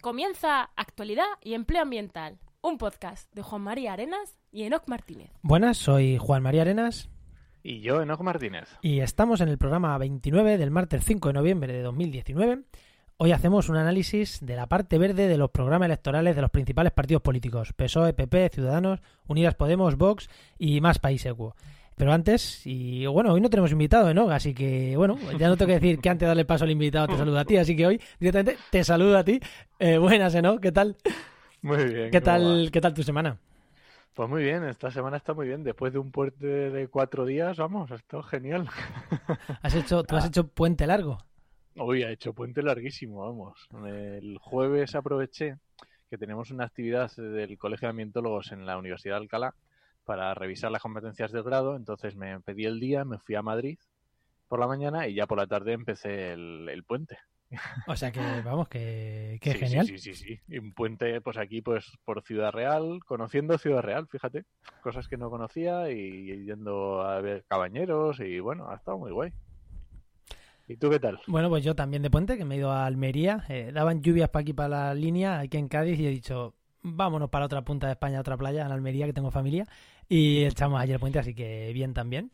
Comienza Actualidad y Empleo Ambiental, un podcast de Juan María Arenas y Enoc Martínez. Buenas, soy Juan María Arenas. Y yo, Enoc Martínez. Y estamos en el programa 29 del martes 5 de noviembre de 2019. Hoy hacemos un análisis de la parte verde de los programas electorales de los principales partidos políticos, PSOE, PP, Ciudadanos, Unidas Podemos, Vox y más País Equo. Pero antes, y bueno, hoy no tenemos invitado, ¿no? Así que, bueno, ya no tengo que decir que antes de darle paso al invitado te saludo a ti, así que hoy directamente te saludo a ti. Eh, buenas, ¿no? ¿Qué tal? Muy bien. ¿Qué tal, ¿Qué tal tu semana? Pues muy bien, esta semana está muy bien. Después de un puente de cuatro días, vamos, ha estado genial. ¿Has hecho, ¿Tú has hecho puente largo? Hoy ha hecho puente larguísimo, vamos. El jueves aproveché que tenemos una actividad del Colegio de Ambientólogos en la Universidad de Alcalá para revisar las competencias del grado, entonces me pedí el día, me fui a Madrid por la mañana y ya por la tarde empecé el, puente. O sea que, vamos, que, sí, genial. Sí, sí, sí, un puente, pues aquí, pues por Ciudad Real, conociendo Ciudad Real, fíjate, cosas que no conocía y yendo a ver cabañeros y bueno, ha estado muy guay. ¿Y tú qué tal? Bueno, pues yo también de puente, que me he ido a Almería. Eh, daban lluvias para aquí, para la línea, aquí en Cádiz, y he dicho, vámonos para otra punta de España, otra playa, en Almería, que tengo familia, y echamos ayer puente, así que bien también.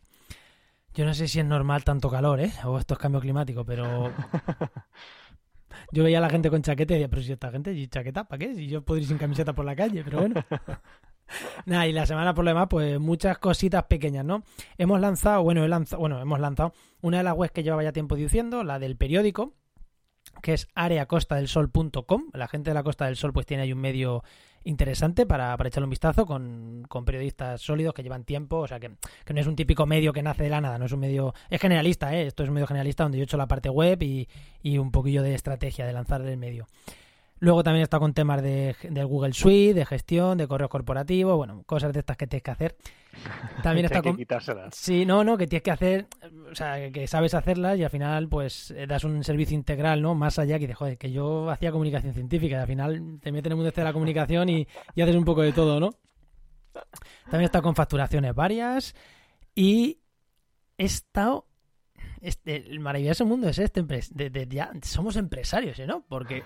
Yo no sé si es normal tanto calor, ¿eh? O esto es cambio climático, pero... Yo veía a la gente con chaqueta y decía, pero si esta gente, ¿y chaqueta? ¿Para qué? Si yo podría ir sin camiseta por la calle, pero bueno. Nada, y la semana por lo demás, pues muchas cositas pequeñas, ¿no? Hemos lanzado, bueno, he lanzado, bueno, hemos lanzado una de las webs que llevaba ya tiempo diciendo, la del periódico, que es areacostadelsol.com. La gente de la Costa del Sol pues tiene ahí un medio interesante para, para echarle un vistazo con, con, periodistas sólidos que llevan tiempo, o sea que, que, no es un típico medio que nace de la nada, no es un medio, es generalista, ¿eh? esto es un medio generalista donde yo he hecho la parte web y, y un poquillo de estrategia de lanzar el medio. Luego también está con temas de, Google Suite, de gestión, de correo corporativo, bueno, cosas de estas que tienes que hacer. También está con... Sí, no, no, que tienes que hacer, o sea, que sabes hacerlas y al final pues eh, das un servicio integral, ¿no? Más allá que dices, joder, que yo hacía comunicación científica y al final te meten en el mundo este de la comunicación y, y haces un poco de todo, ¿no? También está con facturaciones varias y he estado este, el maravilloso mundo es este. De, ya somos empresarios, ¿no? Porque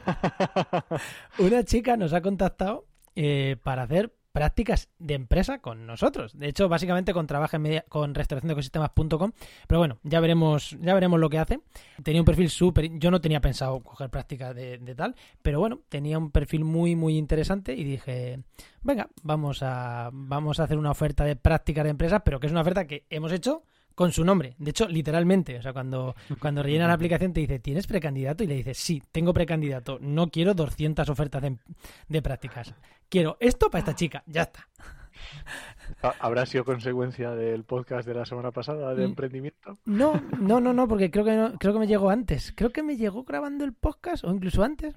una chica nos ha contactado eh, para hacer prácticas de empresa con nosotros. De hecho, básicamente con trabajo en media, con restauración de ecosistemas.com. Pero bueno, ya veremos, ya veremos lo que hace. Tenía un perfil súper. Yo no tenía pensado coger prácticas de, de, tal, pero bueno, tenía un perfil muy, muy interesante y dije, venga, vamos a, vamos a hacer una oferta de prácticas de empresa, pero que es una oferta que hemos hecho con su nombre. De hecho, literalmente, o sea, cuando, cuando rellena la aplicación te dice, ¿tienes precandidato? Y le dices, sí, tengo precandidato. No quiero 200 ofertas de, prácticas. Quiero esto para esta chica. Ya está. ¿Habrá sido consecuencia del podcast de la semana pasada de mm. emprendimiento? No, no, no, no, porque creo que creo que me llegó antes. Creo que me llegó grabando el podcast o incluso antes.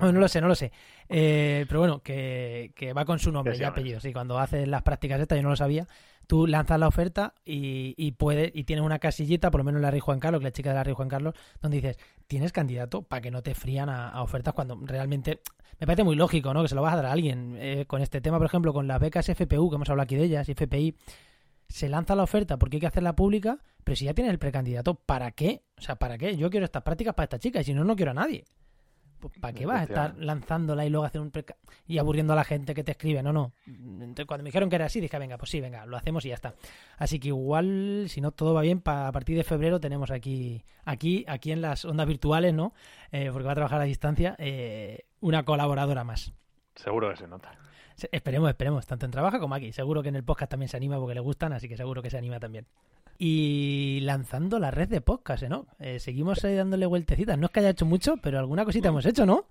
no lo sé, no lo sé. Eh, pero bueno, que, va con su nombre y apellido. Sí, cuando haces las prácticas estas, yo no lo sabía. Tú lanzas la oferta y, y puedes, y tienes una casillita, por lo menos en la Rey Juan Carlos, que la chica de la Rey Juan Carlos, donde dices, tienes candidato para que no te frían a, ofertas cuando realmente me parece muy lógico, ¿no? Que se lo vas a dar a alguien. Eh, con este tema, por ejemplo, con las becas FPU, que hemos hablado aquí de ellas, FPI, se lanza la oferta porque hay que hacerla pública, pero si ya tienes el precandidato, ¿para qué? O sea, ¿para qué? Yo quiero estas prácticas para esta chica y si no, no quiero a nadie. Pues, ¿para qué vas a estar lanzándola y luego hacer un y aburriendo a la gente que te escribe? No, no. Entonces, cuando me dijeron que era así, dije, venga, pues sí, venga, lo hacemos y ya está. Así que igual, si no todo va bien, a partir de febrero tenemos aquí, aquí, aquí en las ondas virtuales, ¿no? Eh, porque va a trabajar a distancia, eh, una colaboradora más. Seguro que se nota. Esperemos, esperemos, tanto en trabajo como aquí. Seguro que en el podcast también se anima porque le gustan, así que seguro que se anima también y lanzando la red de podcast, ¿no? Eh, seguimos dándole vueltecitas. No es que haya hecho mucho, pero alguna cosita hemos hecho, ¿no?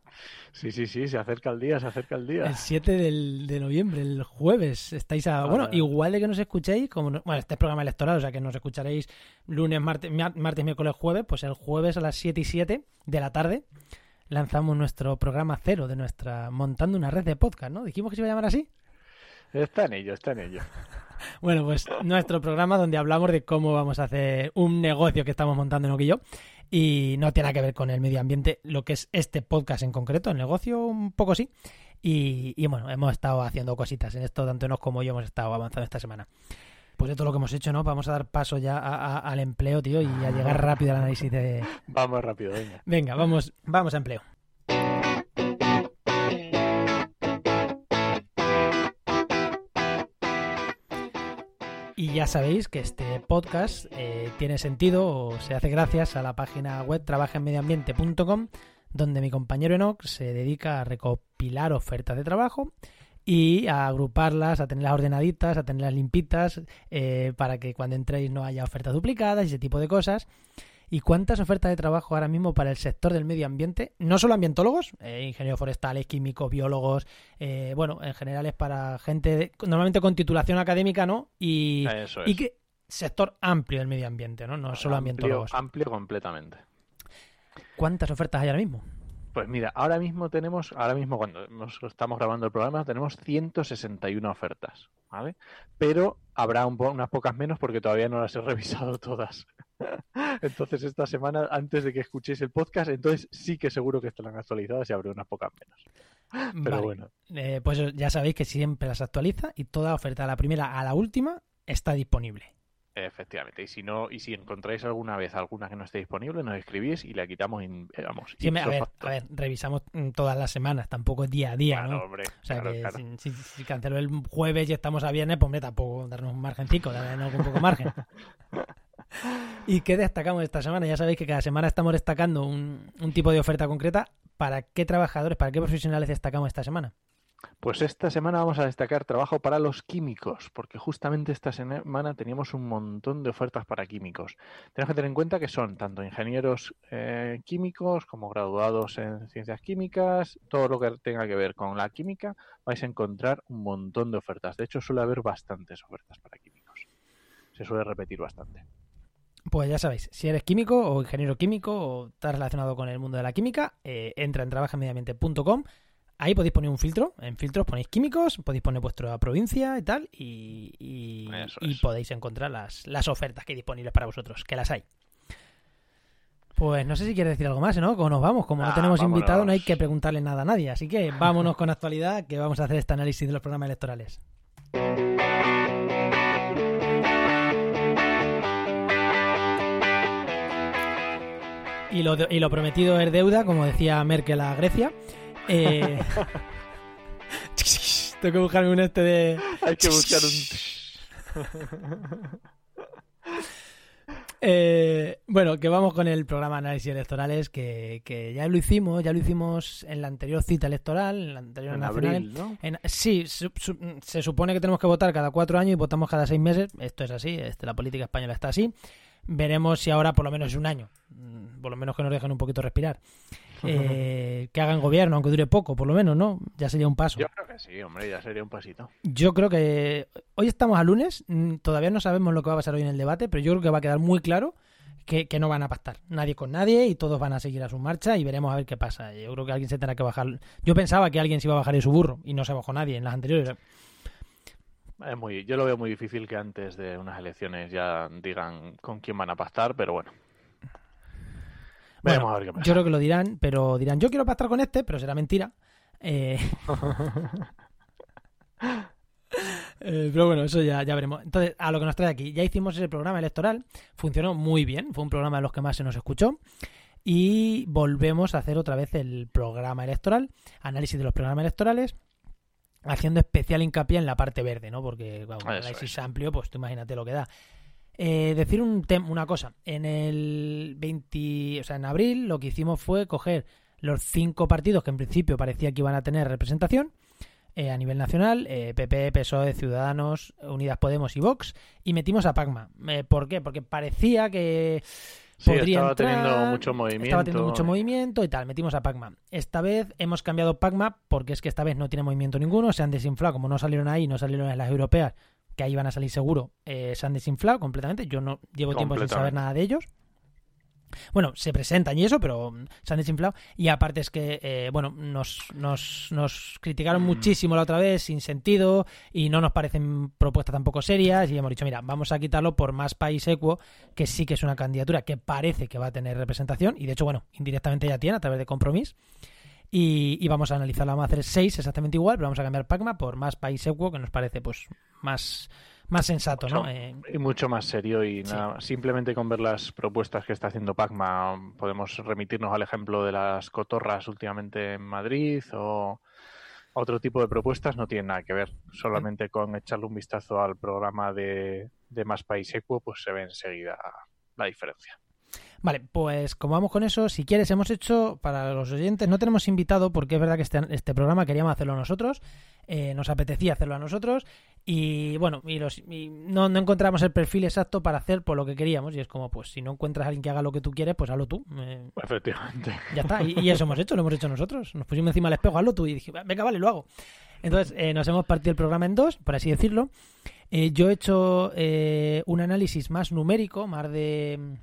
Sí, sí, sí, se acerca el día, se acerca el día. El 7 de noviembre, el jueves, estáis a... bueno, igual de que nos escuchéis, como... bueno, este es programa electoral, o sea que nos escucharéis lunes, martes, martes, miércoles, jueves, pues el jueves a las 7 y 7 de la tarde lanzamos nuestro programa cero de nuestra... montando una red de podcast, ¿no? Dijimos que se iba a llamar así. Está en ello, está en ello. Bueno, pues nuestro programa donde hablamos de cómo vamos a hacer un negocio que estamos montando en Oquillo. Y no tiene nada que ver con el medio ambiente, lo que es este podcast en concreto, el negocio un poco sí. Y, bueno, hemos estado haciendo cositas en esto, tanto nos como yo hemos estado avanzando esta semana. Pues de todo lo que hemos hecho, ¿no? Vamos a dar paso ya al empleo, tío, y a llegar rápido al análisis de... Vamos rápido, venga. Venga, vamos, vamos a empleo. Y ya sabéis que este podcast eh, tiene sentido o se hace gracias a la página web trabajenmedioambiente.com donde mi compañero Enoch se dedica a recopilar ofertas de trabajo y a agruparlas, a tenerlas ordenaditas, a tenerlas limpitas, eh, para que cuando entréis no haya ofertas duplicadas y ese tipo de cosas. ¿Y cuántas ofertas de trabajo ahora mismo para el sector del medio ambiente? No solo ambientólogos, eh, ingenieros forestales, químicos, biólogos, eh, bueno, en general es para gente normalmente con titulación académica, ¿no? Y, y que sector amplio del medio ambiente, ¿no? No solo ambientólogos. Amplio completamente. ¿Cuántas ofertas hay ahora mismo? Pues mira, ahora mismo tenemos, ahora mismo cuando estamos grabando el programa, tenemos 161 ofertas, ¿vale? Pero habrá unas pocas menos porque todavía no las he revisado todas. Entonces esta semana, antes de que escuchéis el podcast, entonces sí que seguro que estarán actualizadas y habrá unas pocas menos. Pero bueno. Eh, pues ya sabéis que siempre las actualiza y toda oferta, de la primera a la última, está disponible. Efectivamente, y si no, y si encontráis alguna vez alguna que no esté disponible, nos escribís y la quitamos, y vamos. Sí, a, ver, a ver, revisamos mm, todas las semanas, tampoco día a día, ¿no? Hombre, o sea que Si, si, canceló el jueves y estamos a viernes, pues hombre, tampoco darnos un margencico, darnos un poco margen. ¿Y qué destacamos esta semana? Ya sabéis que cada semana estamos destacando un, tipo de oferta concreta. ¿Para qué trabajadores, para qué profesionales destacamos esta semana? Pues esta semana vamos a destacar trabajo para los químicos, porque justamente esta semana teníamos un montón de ofertas para químicos. Tenemos que tener en cuenta que son tanto ingenieros eh, químicos como graduados en ciencias químicas, todo lo que tenga que ver con la química, vais a encontrar un montón de ofertas. De hecho, suele haber bastantes ofertas para químicos. Se suele repetir bastante. Pues ya sabéis, si eres químico o ingeniero químico o estás relacionado con el mundo de la química, eh, entra en trabajenmediamente.com Ahí podéis poner un filtro. En filtros ponéis químicos, podéis poner vuestra provincia y tal, y, podéis encontrar las, las ofertas que hay disponibles para vosotros, que las hay. Pues no sé si quieres decir algo más, ¿no? Como nos vamos, como no ah, tenemos invitado, no hay que preguntarle nada a nadie. Así que vámonos con actualidad, que vamos a hacer este análisis de los programas electorales. Y lo, y lo prometido es deuda, como decía Merkel a Grecia. Eh... Tengo que buscarme un este de. Hay que buscar un. Eh, bueno, que vamos con el programa análisis electorales que, que, ya lo hicimos, ya lo hicimos en la anterior cita electoral, en la anterior nacional. ¿no? sí, se supone que tenemos que votar cada cuatro años y votamos cada seis meses. Esto es así, este, la política española está así. Veremos si ahora por lo menos es un año, mm, por lo menos que nos dejen un poquito respirar. Eh, que hagan gobierno, aunque dure poco, por lo menos, ¿no? Ya sería un paso. Yo creo que sí, hombre, ya sería un pasito. Yo creo que hoy estamos a lunes, mm, todavía no sabemos lo que va a pasar hoy en el debate, pero yo creo que va a quedar muy claro que, no van a pactar nadie con nadie y todos van a seguir a su marcha y veremos a ver qué pasa. Yo creo que alguien se tendrá que bajar. Yo pensaba que alguien se iba a bajar de su burro y no se bajó nadie en las anteriores. Es muy, yo lo veo muy difícil que antes de unas elecciones ya digan con quién van a pactar, pero bueno, yo creo que lo dirán, pero dirán, yo quiero pactar con este, pero será mentira. Eh, eh... pero bueno, eso ya, ya veremos. Entonces, a lo que nos trae aquí, ya hicimos ese programa electoral, funcionó muy bien, fue un programa de los que más se nos escuchó. Y volvemos a hacer otra vez el programa electoral, análisis de los programas electorales, haciendo especial hincapié en la parte verde, ¿no? Porque bueno, análisis amplio, pues tú imagínate lo que da. Eh, decir un una cosa. En el 20, o sea, en abril lo que hicimos fue coger los cinco partidos que en principio parecía que iban a tener representación eh, a nivel nacional, eh, PP, PSOE, Ciudadanos, Unidas Podemos y Vox, y metimos a Pacma. Eh, ¿Por qué? Porque parecía que podría estaba teniendo mucho movimiento. Estaba teniendo mucho movimiento y tal. Metimos a Pacma. Esta vez hemos cambiado Pacma porque es que esta vez no tiene movimiento ninguno. Se han desinflado. Como no salieron ahí, no salieron en las europeas, que ahí van a salir seguro, eh, se han desinflado completamente. Yo no llevo tiempo sin saber nada de ellos. Bueno, se presentan y eso, pero mm, se han desinflado. Y aparte es que, eh, bueno, nos, nos, nos criticaron mm. muchísimo la otra vez, sin sentido, y no nos parecen propuestas tampoco serias. Y hemos dicho, mira, vamos a quitarlo por más país equo, que sí que es una candidatura que parece que va a tener representación. Y de hecho, bueno, indirectamente ya tiene a través de compromiso. Y, vamos a analizarlo, vamos a hacer seis exactamente igual, pero vamos a cambiar Pacma por más país equo, que nos parece pues más, más sensato, ¿no? Eh, y mucho más serio y nada, simplemente con ver las propuestas que está haciendo Pacma podemos remitirnos al ejemplo de las cotorras últimamente en Madrid o otro tipo de propuestas no tienen nada que ver, solamente con echarle un vistazo al programa de, de más país equo, pues se ve enseguida la diferencia. Vale, pues como vamos con eso, si quieres, hemos hecho para los oyentes, no tenemos invitado porque es verdad que este, este programa queríamos hacerlo nosotros, eh, nos apetecía hacerlo a nosotros y bueno, y, los, no, no, encontramos el perfil exacto para hacer por lo que queríamos y es como, pues si no encuentras a alguien que haga lo que tú quieres, pues hazlo tú. Eh, Efectivamente. Ya está, y, eso hemos hecho, lo hemos hecho nosotros. Nos pusimos encima del espejo, hazlo tú y dije, venga, vale, lo hago. Entonces eh, nos hemos partido el programa en dos, por así decirlo. yo he hecho un análisis más numérico, más de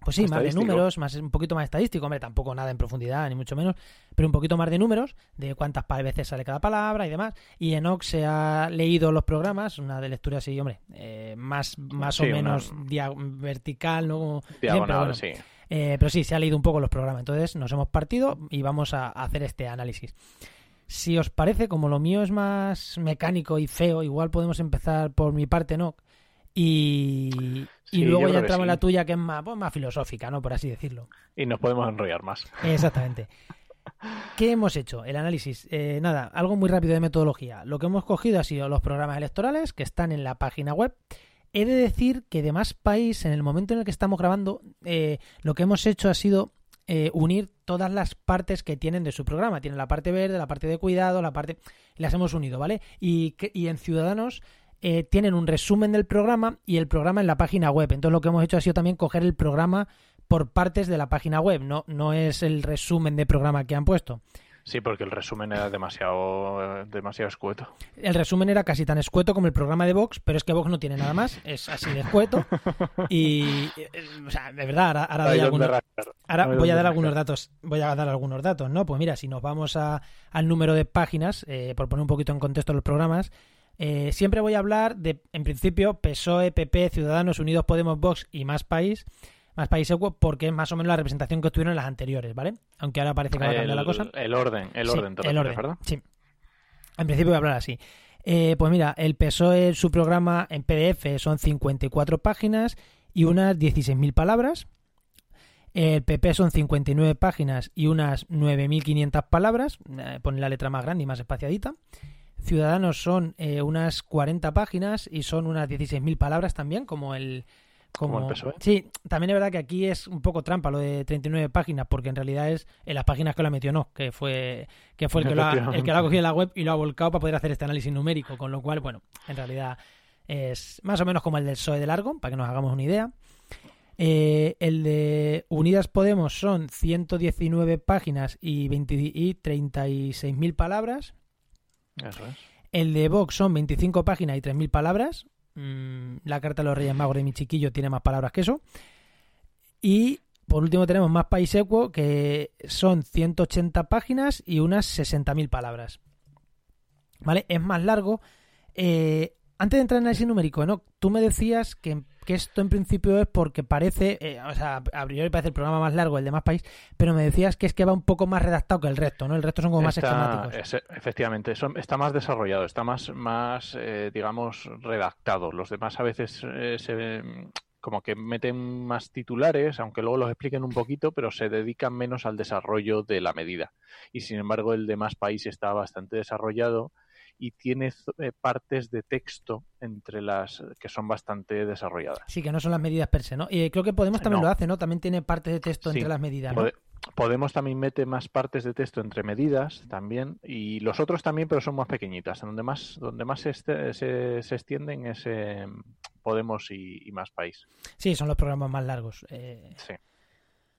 pues sí, más de números, más un poquito más estadístico, hombre, tampoco nada en profundidad, ni mucho menos, pero un poquito más de números, de cuántas veces sale cada palabra y demás. Y Enoch se ha leído los programas, una de lectura así, hombre, eh, más, más o menos vertical, ¿no? Diagonal, sí. Eh, pero sí, se ha leído un poco los programas. Entonces nos hemos partido y vamos a hacer este análisis. Si os parece, como lo mío es más mecánico y feo, igual podemos empezar por mi parte, ¿no? Y, luego ya entramos en la tuya, que es más, pues, más filosófica, ¿no? Por así decirlo. Y nos podemos enrollar más. Exactamente. ¿Qué hemos hecho? El análisis. Eh, nada, algo muy rápido de metodología. Lo que hemos cogido ha sido los programas electorales que están en la página web. He de decir que de más país, en el momento en el que estamos grabando, eh, lo que hemos hecho ha sido eh, unir todas las partes que tienen de su programa. Tienen la parte verde, la parte de cuidado, la parte... Las hemos unido, ¿vale? Y, y en Ciudadanos eh, tienen un resumen del programa y el programa en la página web. Entonces lo que hemos hecho ha sido también coger el programa por partes de la página web, no, no es el resumen de programa que han puesto. Sí, porque el resumen era demasiado, demasiado escueto. El resumen era casi tan escueto como el programa de Vox, pero es que Vox no tiene nada más, es así de escueto. Y, eh, o sea, de verdad, ahora, doy algunos, ahora voy a dar algunos datos, voy a dar algunos datos, ¿no? Pues mira, si nos vamos a, al número de páginas, eh, por poner un poquito en contexto los programas, eh, siempre voy a hablar de, en principio, PSOE, PP, Ciudadanos, Unidos Podemos, Vox y Más País, Más País Equo, porque es más o menos la representación que tuvieron en las anteriores, ¿vale? Aunque ahora parece que va a cambiar la cosa. El orden, el orden, el orden, ¿verdad? Sí. En principio voy a hablar así. Eh, pues mira, el PSOE, su programa en PDF son 54 páginas y unas 16.000 palabras. El PP son 59 páginas y unas 9.500 palabras. Eh, pone la letra más grande y más espaciadita. Ciudadanos son eh, unas 40 páginas y son unas 16.000 palabras también, como el... Como, el PSOE. Sí, también es verdad que aquí es un poco trampa lo de 39 páginas, porque en realidad es en las páginas que lo metió no, que fue, que fue el, que lo ha, el que lo ha cogido en la web y lo ha volcado para poder hacer este análisis numérico, con lo cual, bueno, en realidad es más o menos como el del PSOE de largo, para que nos hagamos una idea. Eh, el de Unidas Podemos son 119 páginas y, 20, y 36.000 palabras. El de Vox son 25 páginas y 3.000 palabras. Mm, la carta de los Reyes Magos de mi chiquillo tiene más palabras que eso. Y por último tenemos Más País Equo, que son 180 páginas y unas 60.000 palabras. ¿Vale? Es más largo. Eh, antes de entrar en análisis numérico, ¿no? Tú me decías que que esto en principio es porque parece, eh, o sea, a priori parece el programa más largo, el de más país, pero me decías que es que va un poco más redactado que el resto, ¿no? El resto son como más esquemáticos. efectivamente, está más desarrollado, está más, más eh, digamos, redactado. Los demás a veces eh, se como que meten más titulares, aunque luego los expliquen un poquito, pero se dedican menos al desarrollo de la medida. Y sin embargo, el de más país está bastante desarrollado y tiene eh, partes de texto entre las que son bastante desarrolladas. Sí, que no son las medidas per se, ¿no? Y creo que Podemos también lo hace, ¿no? También tiene partes de texto entre las medidas, ¿no? Podemos también mete más partes de texto entre medidas también y los otros también, pero son más pequeñitas. Donde más, donde más se, se, extienden es Podemos y, Más País. Sí, son los programas más largos. Eh... Sí.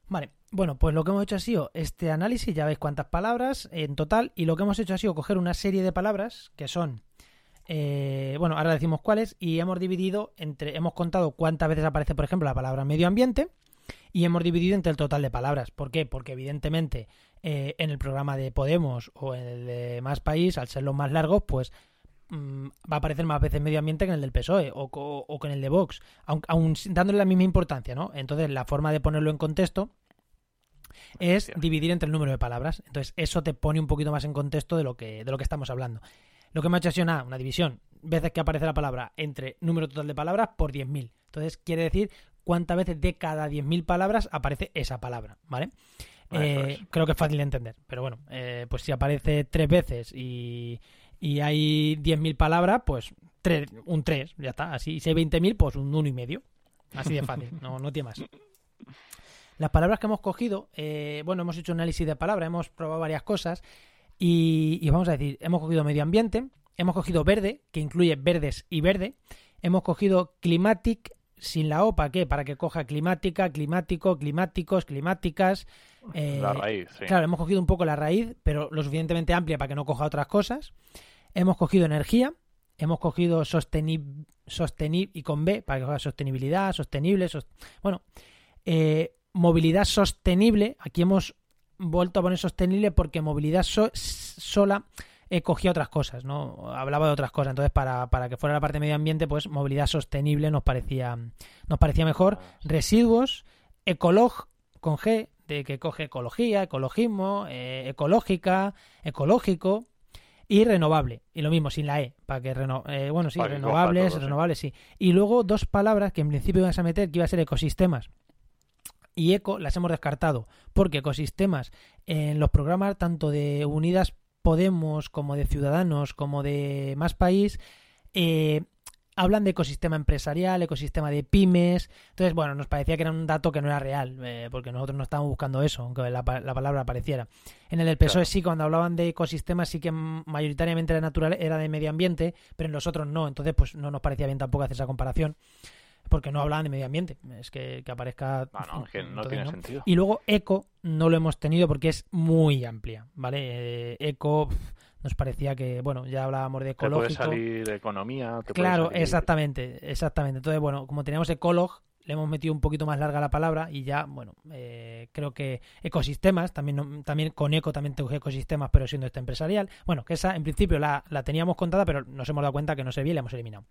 Vale, bueno, pues lo que hemos hecho ha sido este análisis, ya veis cuántas palabras en total, y lo que hemos hecho ha sido coger una serie de palabras que son, eh, bueno, ahora decimos cuáles, y hemos dividido entre, hemos contado cuántas veces aparece, por ejemplo, la palabra medio ambiente, y hemos dividido entre el total de palabras. ¿Por qué? Porque evidentemente eh, en el programa de Podemos o en el de Más País, al ser los más largos, pues mm, va a aparecer más veces medio ambiente que en el del PSOE o, o, que en el de Vox, aun dándole la misma importancia, ¿no? Entonces la forma de ponerlo en contexto es dividir entre el número de palabras. Entonces, eso te pone un poquito más en contexto de lo que, de lo que estamos hablando. Lo que me ha hecho es una, una división, veces que aparece la palabra entre número total de palabras por 10.000. Entonces, quiere decir cuántas veces de cada 10.000 palabras aparece esa palabra, ¿vale? Eh, creo que es fácil de entender, pero bueno, eh, pues si aparece tres veces y, y hay 10.000 palabras, pues tres, un 3, ya está. Así, si hay 20.000, pues un 1,5. Así de fácil, no, no tiene más. Las palabras que hemos cogido, eh, bueno, hemos hecho un análisis de palabras, hemos probado varias cosas y, y vamos a decir, hemos cogido medio ambiente, hemos cogido verde, que incluye verdes y verde, hemos cogido climatic sin la O, ¿para qué? Para que coja climática, climático, climáticos, climáticas. eh, La raíz, sí. Claro, hemos cogido un poco la raíz, pero lo suficientemente amplia para que no coja otras cosas. Hemos cogido energía, hemos cogido sostenible y con B, para que sostenibilidad, sostenible, sos- bueno, eh, movilidad sostenible. Aquí hemos vuelto a poner sostenible porque movilidad so- sola eh, cogía otras cosas, ¿no? Hablaba de otras cosas. Entonces, para, para que fuera la parte de medio ambiente, pues movilidad sostenible nos parecía, nos parecía mejor. Residuos, ecolog con G, de que coge ecología, ecologismo, eh, ecológica, ecológico y renovable. Y lo mismo, sin la E, para que reno eh, bueno, sí, Para renovables, sí. renovables, sí. Y luego dos palabras que en principio ibas a meter, que iba a ser ecosistemas y eco, las hemos descartado, porque ecosistemas en los programas tanto de Unidas Podemos como de Ciudadanos como de Más País eh, hablan de ecosistema empresarial, ecosistema de pymes. Entonces, bueno, nos parecía que era un dato que no era real, eh, porque nosotros no estábamos buscando eso, aunque la, la palabra apareciera. En el del PSOE Claro. sí, cuando hablaban de ecosistemas, sí que mayoritariamente era natural, era de medio ambiente, pero en los otros no. Entonces, pues no nos parecía bien tampoco hacer esa comparación, porque no hablaban de medio ambiente. Es que, que aparezca. Ah, no, es que no entonces, tiene ¿no? sentido. Y luego eco no lo hemos tenido porque es muy amplia, ¿vale? Eh, eco nos parecía que, bueno, ya hablábamos de Te puede ecológico. salir economía, te puede Claro, salir- exactamente, exactamente. Entonces, bueno, como teníamos ecolog, le hemos metido un poquito más larga la palabra y ya, bueno, eh, creo que ecosistemas, también, también con eco también tengo ecosistemas, pero siendo este empresarial. Bueno, que esa en principio la, la teníamos contada, pero nos hemos dado cuenta que no servía y la hemos eliminado.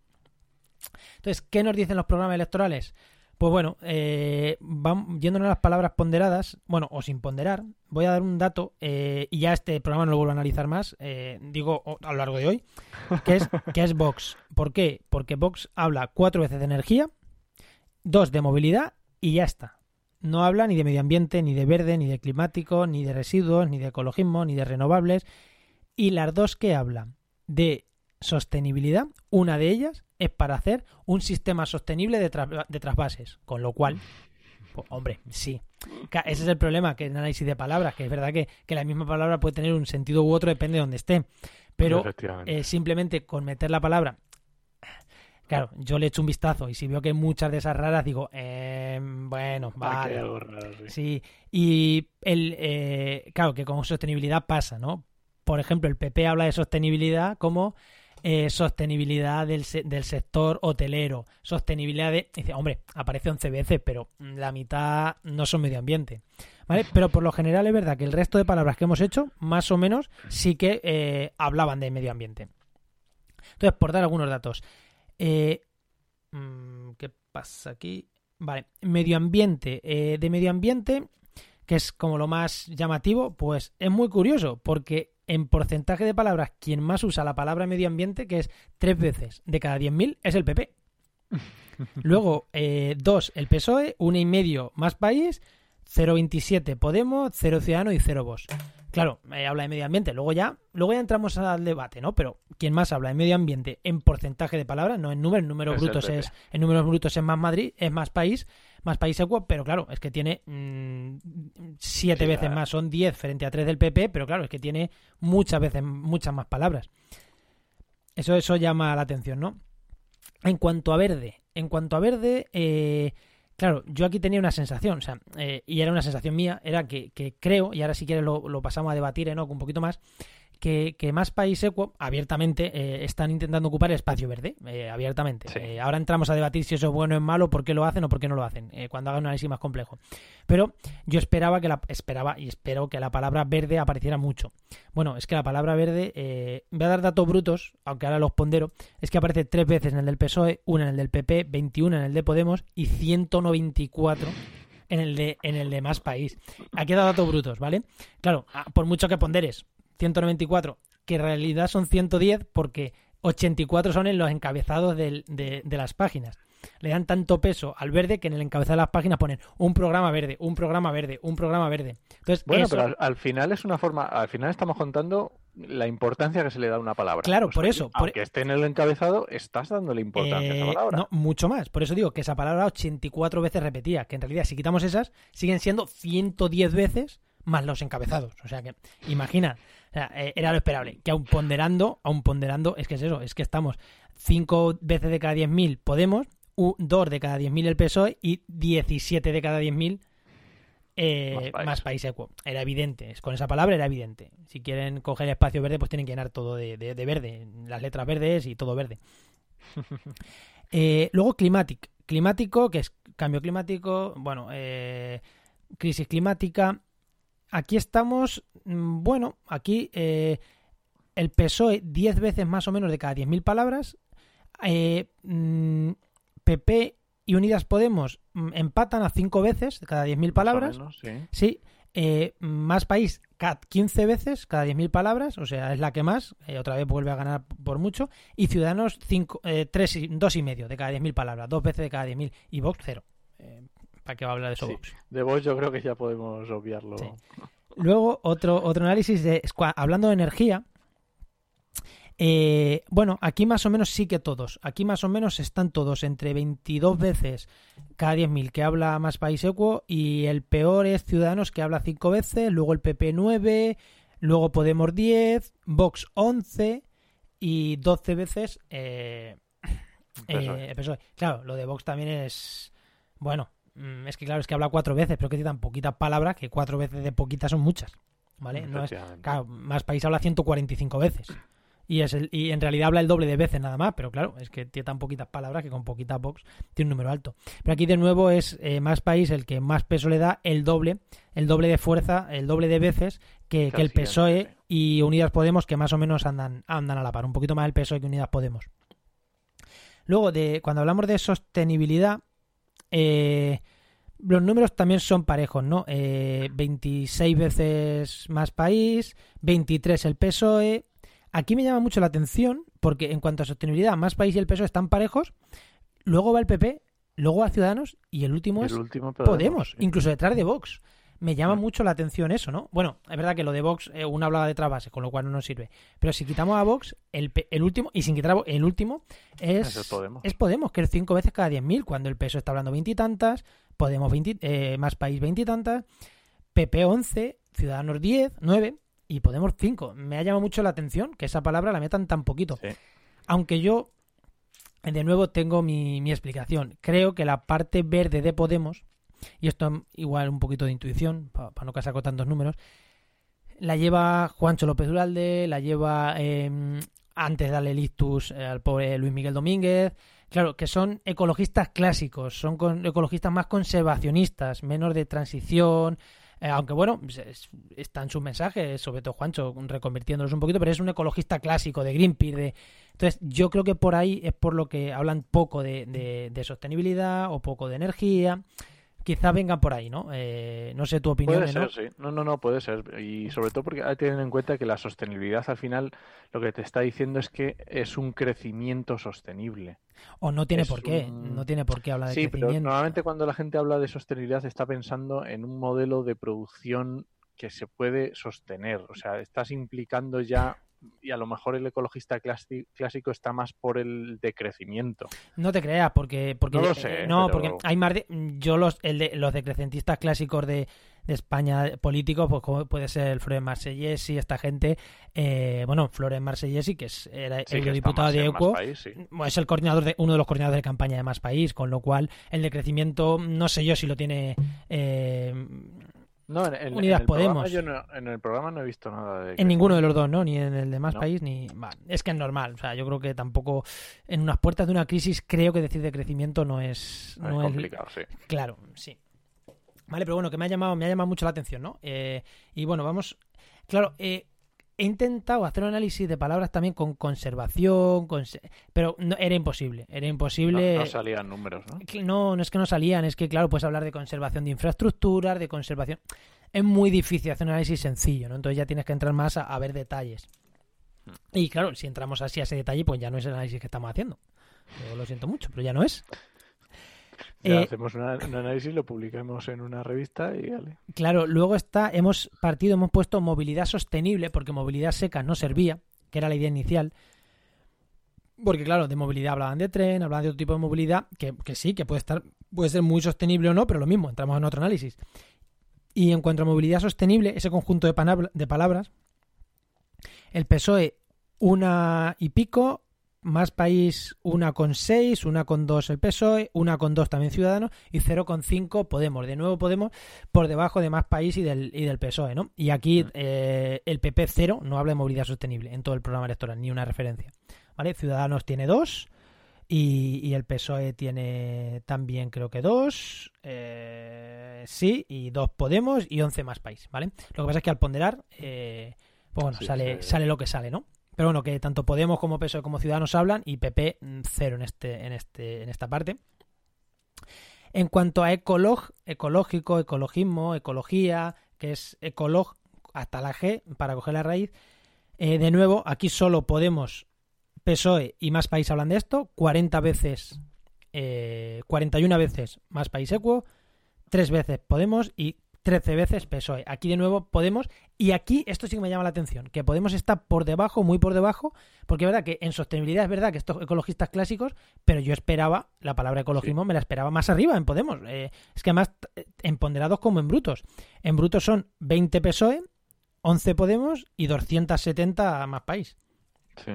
Entonces, ¿qué nos dicen los programas electorales? Pues bueno, eh, vam- yéndonos a las palabras ponderadas, bueno, o sin ponderar, voy a dar un dato eh, y ya este programa no lo vuelvo a analizar más, eh, digo a lo largo de hoy, que es, que es Vox. ¿Por qué? Porque Vox habla cuatro veces de energía, dos de movilidad y ya está. No habla ni de medio ambiente, ni de verde, ni de climático, ni de residuos, ni de ecologismo, ni de renovables. Y las dos que hablan de sostenibilidad, una de ellas es para hacer un sistema sostenible de, tra- de trasvases, con lo cual, pues, hombre, sí. Ese es el problema, que en análisis de palabras, que es verdad que, que la misma palabra puede tener un sentido u otro, depende de donde esté. Pero eh, simplemente con meter la palabra. Claro, yo le echo un vistazo y si veo que muchas de esas raras, digo, eh, bueno, vale. sí. Sí, y el, eh, claro, que con sostenibilidad pasa, ¿no? Por ejemplo, el PP habla de sostenibilidad como eh, sostenibilidad del, se- del sector hotelero, sostenibilidad de... Dice, hombre, aparece 11 veces, pero la mitad no son medio ambiente. ¿Vale? Pero por lo general es verdad que el resto de palabras que hemos hecho, más o menos, sí que eh, hablaban de medio ambiente. Entonces, por dar algunos datos. Eh, mm, ¿Qué pasa aquí? Vale, medio ambiente. Eh, de medio ambiente, que es como lo más llamativo, pues es muy curioso, porque en porcentaje de palabras, quien más usa la palabra medio ambiente, que es tres veces de cada 10.000, es el PP. Luego, eh, dos, el PSOE, una y medio más país, 0,27 Podemos, 0 Ciudadano y 0 Vos. Claro, eh, habla de medio ambiente. Luego ya, luego ya entramos al debate, ¿no? Pero quien más habla de medio ambiente en porcentaje de palabras, no en números, en números Es brutos es, en números brutos es más Madrid, es más país, más país equo, pero claro, es que tiene mm, siete Sí, veces la- más, son 10 frente a 3 del PP, pero claro, es que tiene muchas veces, muchas más palabras. Eso, eso llama la atención, ¿no? En cuanto a verde, en cuanto a verde, eh, claro, yo aquí tenía una sensación, o sea, eh, y era una sensación mía, era que, que creo, y ahora si quieres lo, lo pasamos a debatir, Enoch, un poquito más, que, que más país equo abiertamente eh, están intentando ocupar el espacio verde, eh, abiertamente. Sí. Eh, ahora entramos a debatir si eso es bueno o es malo, por qué lo hacen o por qué no lo hacen, cuando hagan un análisis más complejo. Pero yo esperaba que la esperaba y espero que la palabra verde apareciera mucho. Bueno, es que la palabra verde, voy a dar datos brutos, aunque ahora los pondero, es que aparece tres veces en el del PSOE, una en el del PP, 21 en el de Podemos y 194 en el de, en el de Más País. Aquí he dado datos brutos, ¿vale? Claro, ah, por mucho que ponderes 194, que en realidad son 110 porque 84 son en los encabezados del- de, de las páginas. Le dan tanto peso al verde que en el encabezado de las páginas ponen un programa verde, un programa verde, un programa verde. Entonces, Bueno, eso- pero al, al final es una forma, al final estamos contando la importancia que se le da a una palabra. Claro, por eso, por- Aunque esté en el encabezado, estás dándole importancia a Eh, esa palabra. no, mucho más. Por eso digo que esa palabra 84 veces repetida, que en realidad si quitamos esas, siguen siendo 110 veces más los encabezados. O sea que, imagina, o sea, eh, era lo esperable. Que aún ponderando, aún ponderando, es que es eso, es que estamos 5 veces de cada 10.000 Podemos, 2 de cada 10.000 el PSOE y 17 de cada 10.000 eh, Más país. más país equo. Era evidente, con esa palabra era evidente. Si quieren coger espacio verde, pues tienen que llenar todo de, de- de verde, las letras verdes y todo verde. Eh, luego climatic. Climático, que es cambio climático, bueno, eh, crisis climática aquí estamos, mm, bueno, aquí eh, el PSOE 10 veces más o menos de cada 10.000 palabras, eh, mm, PP y Unidas Podemos mm, empatan a 5 veces de cada 10.000 palabras, menos, sí, sí eh, más país 15 veces cada 10.000 palabras, o sea, es la que más, eh, otra vez vuelve a ganar por mucho, y Ciudadanos 5, 3, 2,5 de cada 10.000 palabras, dos veces de cada 10.000, y Vox 0. ¿Para qué va a hablar de eso Sí. Vox? De vos yo creo que ya podemos obviarlo. Sí. Luego, otro, otro análisis de, hablando de energía, eh, bueno, aquí más o menos sí que todos. Aquí más o menos están todos entre 22 veces cada 10.000 que habla más país equo y el peor es Ciudadanos que habla 5 veces, luego el PP 9, luego Podemos 10, Vox 11 y 12 veces eh, PSOE. eh, PSOE. Claro, lo de Vox también es... Bueno, es que claro, es que habla cuatro veces, pero que tiene tan poquitas palabras que cuatro veces de poquitas son muchas. ¿Vale? No es. Claro, más país habla 145 veces. Y, es el, y en realidad habla el doble de veces nada más, pero claro, es que tiene tan poquitas palabras que con poquita box tiene un número alto. Pero aquí de nuevo es eh, más país el que más peso le da, el doble, el doble de fuerza, el doble de veces que, que el PSOE y Unidas Podemos, que más o menos andan, andan a la par, un poquito más el PSOE que Unidas Podemos. Luego, de cuando hablamos de sostenibilidad, eh, los números también son parejos, ¿no? Eh, 26 veces más país, 23 el PSOE. Aquí me llama mucho la atención porque en cuanto a sostenibilidad, más país y el PSOE están parejos. Luego va el PP, luego va Ciudadanos y el último es Podemos, sí. incluso detrás de Vox. Me llama mucho la atención eso, ¿no? Bueno, es verdad que lo de Vox, eh, uno hablaba de trabase, con lo cual no nos sirve. Pero si quitamos a Vox, el, el último, y sin quitar a Vox, el último es, Es Podemos. es Podemos, que es cinco veces cada 10.000, cuando el PSOE está hablando veintitantas, Podemos 20, eh, más país veintitantas, PP 11, Ciudadanos 10, 9 y Podemos 5. Me ha llamado mucho la atención que esa palabra la metan tan poquito. Sí. Aunque yo, de nuevo, tengo mi, mi explicación. Creo que la parte verde de Podemos, y esto igual un poquito de intuición, para no casar con tantos números, la lleva Juancho López Duralde, la lleva eh, antes de darle eh, al pobre Luis Miguel Domínguez. Claro, que son ecologistas clásicos, son con- ecologistas más conservacionistas, menos de transición. eh, aunque bueno, es- están sus mensajes, sobre todo Juancho, reconvirtiéndolos un poquito, pero es un ecologista clásico de Greenpeace. De... Entonces, yo creo que por ahí es por lo que hablan poco de sostenibilidad o poco de energía. Quizás vengan por ahí, ¿no? Eh, no sé tu opinión. Puede ¿no? ser, sí. No, no, no, puede ser. Y sobre todo porque hay que tener en cuenta que la sostenibilidad al final lo que te está diciendo es que es un crecimiento sostenible. O no tiene Es por qué, un- no tiene por qué hablar de Sí, pero crecimiento. normalmente cuando la gente habla de sostenibilidad está pensando en un modelo de producción que se puede sostener. O sea, estás implicando ya, y a lo mejor el ecologista clásico está más por el decrecimiento. No te creas, porque, porque No lo eh, sé, no, pero- porque hay más de, yo los el de, los decrecentistas clásicos de, de España políticos, pues como puede ser el Flores Marsellesi, esta gente, eh, bueno, Flores Marsellesi, que es era Sí, eurodiputado de EUCO, sí. es el coordinador de uno de los coordinadores de campaña de Más País, con lo cual el decrecimiento no sé yo si lo tiene eh, No, en, en- Unidas en el programa Podemos. yo no- en el programa no he visto nada de En ninguno de los dos, ¿no? Ni en el de más No. país, ni... va, es que es normal. O sea, yo creo que tampoco... En unas puertas de una crisis creo que decir de crecimiento no es... No No es es complicado, sí. Claro, sí. Vale, pero bueno, que me ha llamado, me ha llamado mucho la atención, ¿no? Eh, y bueno, vamos... Claro, eh, he intentado hacer un análisis de palabras también con conservación, conse- pero no, era imposible. Era No, imposible... no salían números, ¿no? No, no es que no salían, es que claro, puedes hablar de conservación de infraestructuras, de conservación. Es muy difícil hacer un análisis sencillo, ¿no? Entonces ya tienes que entrar más a, a ver detalles. Y claro, si entramos así a ese detalle, pues ya no es el análisis que estamos haciendo. Yo lo siento mucho, pero ya no es. Ya hacemos un análisis, lo publicamos en una revista y vale. Claro, luego está, hemos partido, hemos puesto movilidad sostenible, porque movilidad seca no servía, que era la idea inicial. Porque, claro, de movilidad hablaban de tren, hablaban de otro tipo de movilidad, que, que sí, que puede estar, puede ser muy sostenible o no, pero lo mismo, entramos en otro análisis. Y en cuanto a movilidad sostenible, ese conjunto de, de palabras, el PSOE una y pico, más país una con seis, una con dos el PSOE, una con dos también Ciudadanos y con cinco Podemos. De nuevo Podemos por debajo de más país y del, y del PSOE, ¿no? Y aquí eh, el PP cero no habla de movilidad sostenible en todo el programa electoral, ni una referencia. ¿Vale? Ciudadanos tiene dos y, el PSOE tiene también creo que dos, eh, sí, y dos Podemos y once más país, ¿vale? Lo que pasa es que al ponderar, eh, pues bueno, sale, sale lo que sale, ¿no? Pero bueno, que tanto Podemos como PSOE como Ciudadanos hablan y PP mm, cero en, este, en, este, en esta parte. En cuanto a ecolog, ecológico, ecologismo, ecología, que es ecolog hasta la G para coger la raíz, eh, de nuevo, aquí solo Podemos, PSOE y Más País hablan de esto, 40 veces, eh, 41 veces Más País Equo, 3 veces Podemos y 13 veces PSOE. Aquí de nuevo Podemos, y aquí esto sí que me llama la atención, que Podemos está por debajo, muy por debajo, porque es verdad que en sostenibilidad es verdad que estos ecologistas clásicos, pero yo esperaba, la palabra ecologismo me la esperaba más arriba en Podemos. Eh, es que además, en ponderados como en brutos. En brutos son 20 PSOE, 11 Podemos y 270 más país. Sí.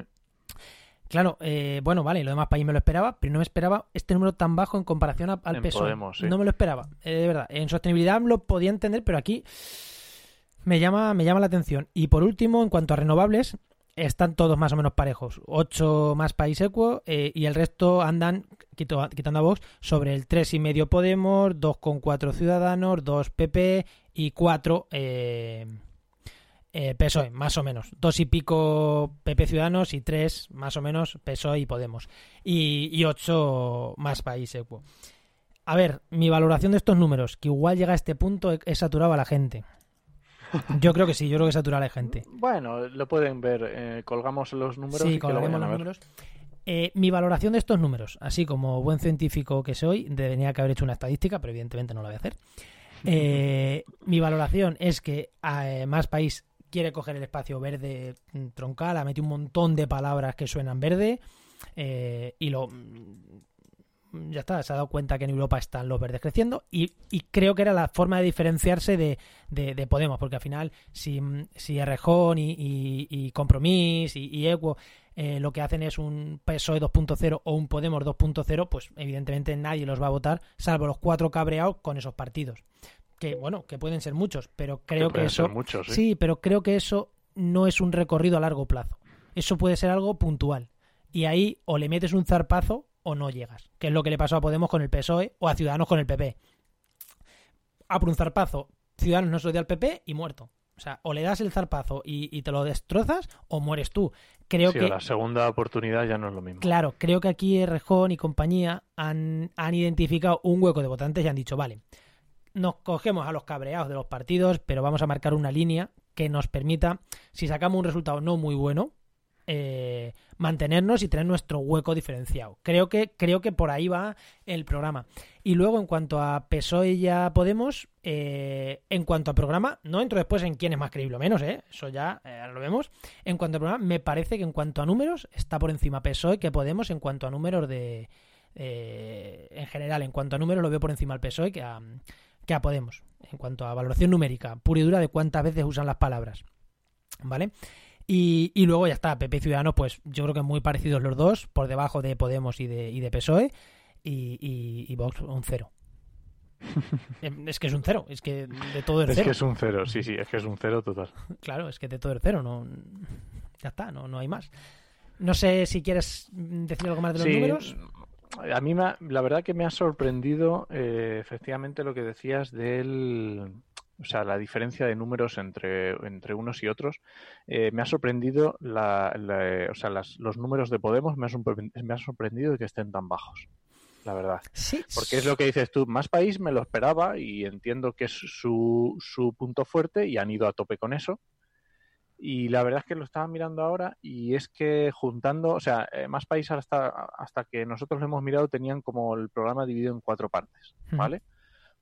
Claro, eh, bueno, vale, lo demás país me lo esperaba, pero no me esperaba este número tan bajo en comparación al peso. No me lo esperaba, eh, de verdad. En sostenibilidad lo podía entender, pero aquí me llama, me llama la atención. Y por último, en cuanto a renovables, están todos más o menos parejos. 8 más país equo eh, y el resto andan, quitando a Vox, sobre el 3,5 Podemos, 2,4 Ciudadanos, 2 PP y 4 eh, eh, PSOE, más o menos. Dos y pico PP Ciudadanos y tres, más o menos, PSOE y Podemos. Y, ocho más País Equo. A ver, mi valoración de estos números, que igual llega a este punto, he, saturado a la gente. Yo creo que sí, yo creo que he saturado a la gente. Bueno, lo pueden ver. Eh, colgamos los números. Sí, colgamos los números. Eh, mi valoración de estos números, así como buen científico que soy, debería que haber hecho una estadística, pero evidentemente no lo voy a hacer. mi valoración es que más país quiere coger el espacio verde mm, troncal, ha metido un montón de palabras que suenan verde eh, y lo mm, ya está, se ha dado cuenta que en Europa están los verdes creciendo y, creo que era la forma de diferenciarse de, de, Podemos, porque al final si, si Errejón y, y, y Compromís y, y Equo eh, lo que hacen es un PSOE 2.0 o un Podemos 2.0, pues evidentemente nadie los va a votar, salvo los cuatro cabreados con esos partidos que bueno, que pueden ser muchos, pero creo que, eso ¿sí? pero creo que eso no es un recorrido a largo plazo. Eso puede ser algo puntual. Y ahí o le metes un zarpazo o no llegas, que es lo que le pasó a Podemos con el PSOE o a Ciudadanos con el PP. A por un zarpazo, Ciudadanos no se lo dio al PP y muerto. O sea, o le das el zarpazo y, te lo destrozas o mueres tú. Creo que la segunda oportunidad ya no es lo mismo. Claro, creo que aquí Rejón y compañía han, han identificado un hueco de votantes y han dicho, vale, nos cogemos a los cabreados de los partidos, pero vamos a marcar una línea que nos permita, si sacamos un resultado no muy bueno, eh, mantenernos y tener nuestro hueco diferenciado. Creo que, creo que por ahí va el programa. Y luego, en cuanto a PSOE ya Podemos, eh, en cuanto a programa, no entro después en quién es más creíble o menos, ¿eh? eso ya eh, lo vemos. En cuanto a programa, me parece que en cuanto a números está por encima PSOE que Podemos en cuanto a números de... en general, en cuanto a números lo veo por encima al PSOE que a, que a Podemos, en cuanto a valoración numérica, pura y dura de cuántas veces usan las palabras. ¿Vale? Y, luego ya está, PP y Ciudadanos, pues yo creo que muy parecidos los dos, por debajo de Podemos y de, y de PSOE, y, y, Vox un cero. Em, es que es un cero, es que de todo el cero. Es que es un cero, sí, sí, es que es un cero total. Claro, es que de todo el cero, no, ya está, no, no hay más. No sé si quieres decir algo más de los números a mí la verdad que me ha sorprendido eh, efectivamente lo que decías del, o sea, la diferencia de números entre, entre unos y otros. Eh, me ha sorprendido la, o sea, los números de Podemos, me ha, me ha sorprendido que estén tan bajos. La verdad. Sí. Porque es lo que dices tú, más país me lo esperaba y entiendo que es su, su punto fuerte y han ido a tope con eso. Y la verdad es que lo estaba mirando ahora y es que juntando, o sea, eh, más países hasta, hasta que nosotros lo hemos mirado tenían como el programa dividido en cuatro partes, ¿vale?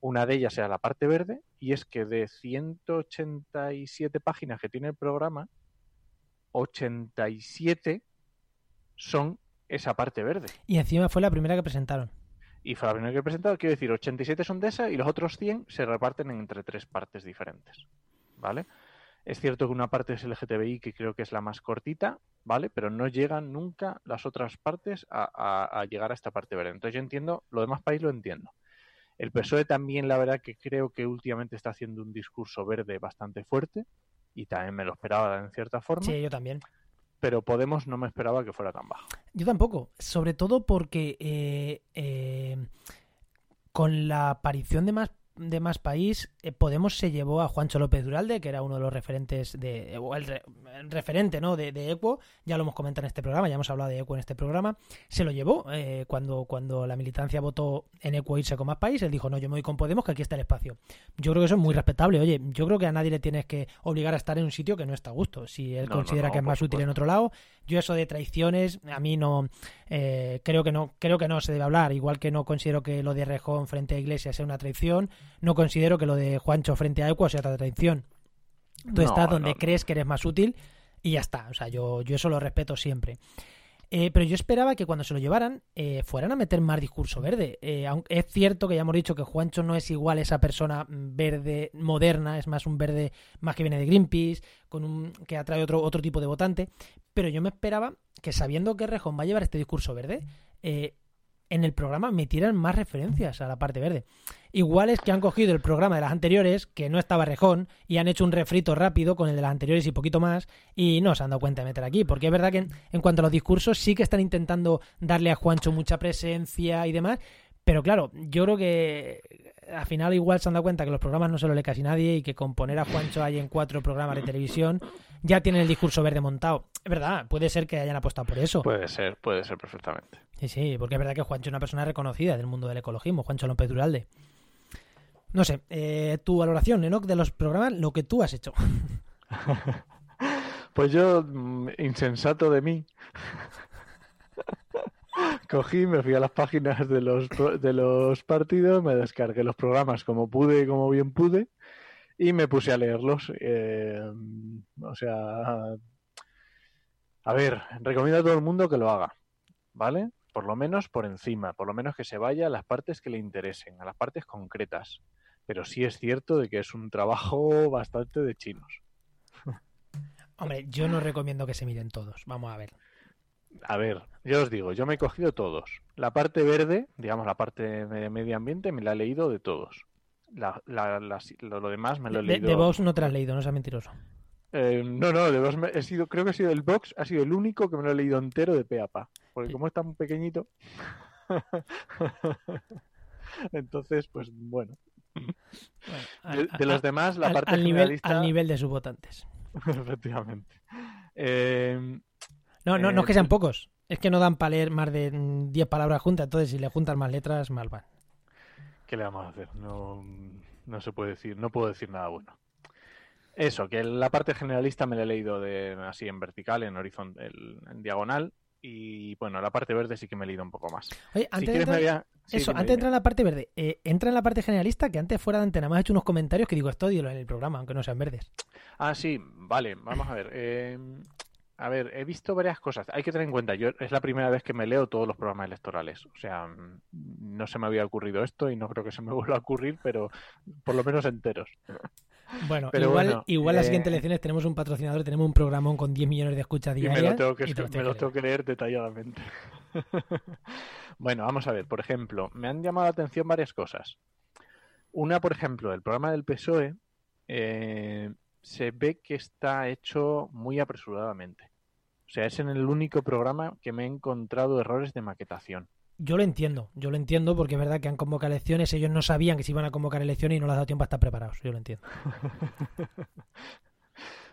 Una de ellas era la parte verde y es que de 187 páginas que tiene el programa, 87 son esa parte verde. Y encima fue la primera que presentaron. Y fue la primera que he presentado, quiero decir, 87 son de esa y los otros 100 se reparten entre tres partes diferentes, ¿vale? Es cierto que una parte es LGTBI, que creo que es la más cortita, ¿vale? Pero no llegan nunca las otras partes a, llegar a esta parte verde. Entonces yo entiendo, lo demás país lo entiendo. El PSOE también, la verdad, que creo que últimamente está haciendo un discurso verde bastante fuerte y también me lo esperaba en cierta forma. Sí, yo también. Pero Podemos no me esperaba que fuera tan bajo. Yo tampoco, sobre todo porque eh, eh, con la aparición de más de más país, eh, Podemos se llevó a Juancho López Duralde, que era uno de los referentes de, o el, referente, ¿no? De, de, Equo, ya lo hemos comentado en este programa, ya hemos hablado de Equo en este programa, se lo llevó eh, cuando, cuando la militancia votó en Equo irse con más país, él dijo, no, yo me voy con Podemos, que aquí está el espacio. Yo creo que eso es muy respetable, oye, yo creo que a nadie le tienes que obligar a estar en un sitio que no está a gusto, si él considera que es más útil en otro lado, yo eso de traiciones, a mí no, eh, creo que no, creo que no se debe hablar, igual que no considero que lo de Rejón frente a Iglesias sea una traición, no considero que lo de Juancho frente a Ecuador sea otra traición. Tú estás donde crees que eres más útil y ya está. O sea, yo, yo eso lo respeto siempre. Eh, pero yo esperaba que cuando se lo llevaran eh, fueran a meter más discurso verde. Eh, es cierto que ya hemos dicho que Juancho no es igual esa persona verde moderna, es más un verde más que viene de Greenpeace, con un, que atrae otro, otro tipo de votante. Pero yo me esperaba que sabiendo que Rejón va a llevar este discurso verde, en el programa metieran más referencias a la parte verde. Igual es que han cogido el programa de las anteriores, que no estaba rejón, y han hecho un refrito rápido con el de las anteriores y poquito más, y no se han dado cuenta de meter aquí. Porque es verdad que en, cuanto a los discursos sí que están intentando darle a Juancho mucha presencia y demás, pero claro, yo creo que al final igual se han dado cuenta que los programas no se lo lee casi nadie y que con poner a Juancho ahí en cuatro programas de televisión ya tienen el discurso verde montado. Es verdad, puede ser que hayan apostado por eso. Puede ser, puede ser perfectamente. Sí, sí, porque es verdad que Juancho es una persona reconocida del mundo del ecologismo, Juancho López Duralde. No sé, eh, tu valoración, Enoch, de los programas, lo que tú has hecho. pues yo, mm, insensato de mí, cogí, me fui a las páginas de los, de los partidos, me descargué los programas como pude como bien pude y me puse a leerlos. Eh, o sea, a ver, recomiendo a todo el mundo que lo haga, ¿vale? Por lo menos por encima, por lo menos que se vaya a las partes que le interesen, a las partes concretas. Pero sí es cierto de que es un trabajo bastante de chinos. Hombre, yo no recomiendo que se miren todos. Vamos a ver. A ver, yo os digo, yo me he cogido todos. La parte verde, digamos la parte de medio ambiente, me la he leído de todos. La, lo, demás me lo he leído. De, Vox no te lo has leído, no seas mentiroso. Eh, no, no, de Vox he sido, creo que ha sido el Vox, ha sido el único que me lo he leído entero de pe a pa. Porque como es tan pequeñito. Entonces, pues bueno. de, los demás, la parte al nivel, al nivel de sus votantes. Efectivamente. Eh, no, no, no es que sean eh, pocos. Es que no dan para leer más de 10 palabras juntas. Entonces, si le juntan más letras, mal van. ¿Qué le vamos a hacer? No, no se puede decir, no puedo decir nada bueno. Eso, que la parte generalista me la he leído de, así en vertical, en horizontal, en diagonal. Y bueno, la parte verde sí que me he leído un poco más. Oye, antes, de, entrar... Eso, antes de entrar en la parte verde, eh, entra en la parte generalista que antes fuera de antena me has hecho unos comentarios que digo, esto en el programa, aunque no sean verdes. Ah, sí, vale, vamos a ver. Eh, a ver, he visto varias cosas. Hay que tener en cuenta, yo es la primera vez que me leo todos los programas electorales. O sea, no se me había ocurrido esto y no creo que se me vuelva a ocurrir, pero por lo menos enteros. Bueno, igual, igual las siguientes eh, elecciones tenemos un patrocinador, tenemos un programón con 10 millones de escuchas diarias. Y me lo tengo que, me lo tengo que leer detalladamente. bueno, vamos a ver. Por ejemplo, me han llamado la atención varias cosas. Una, por ejemplo, el programa del PSOE eh, se ve que está hecho muy apresuradamente. O sea, es en el único programa que me he encontrado errores de maquetación. Yo lo entiendo, yo lo entiendo porque es verdad que han convocado elecciones, ellos no sabían que se iban a convocar elecciones y no les ha dado tiempo a estar preparados, yo lo entiendo.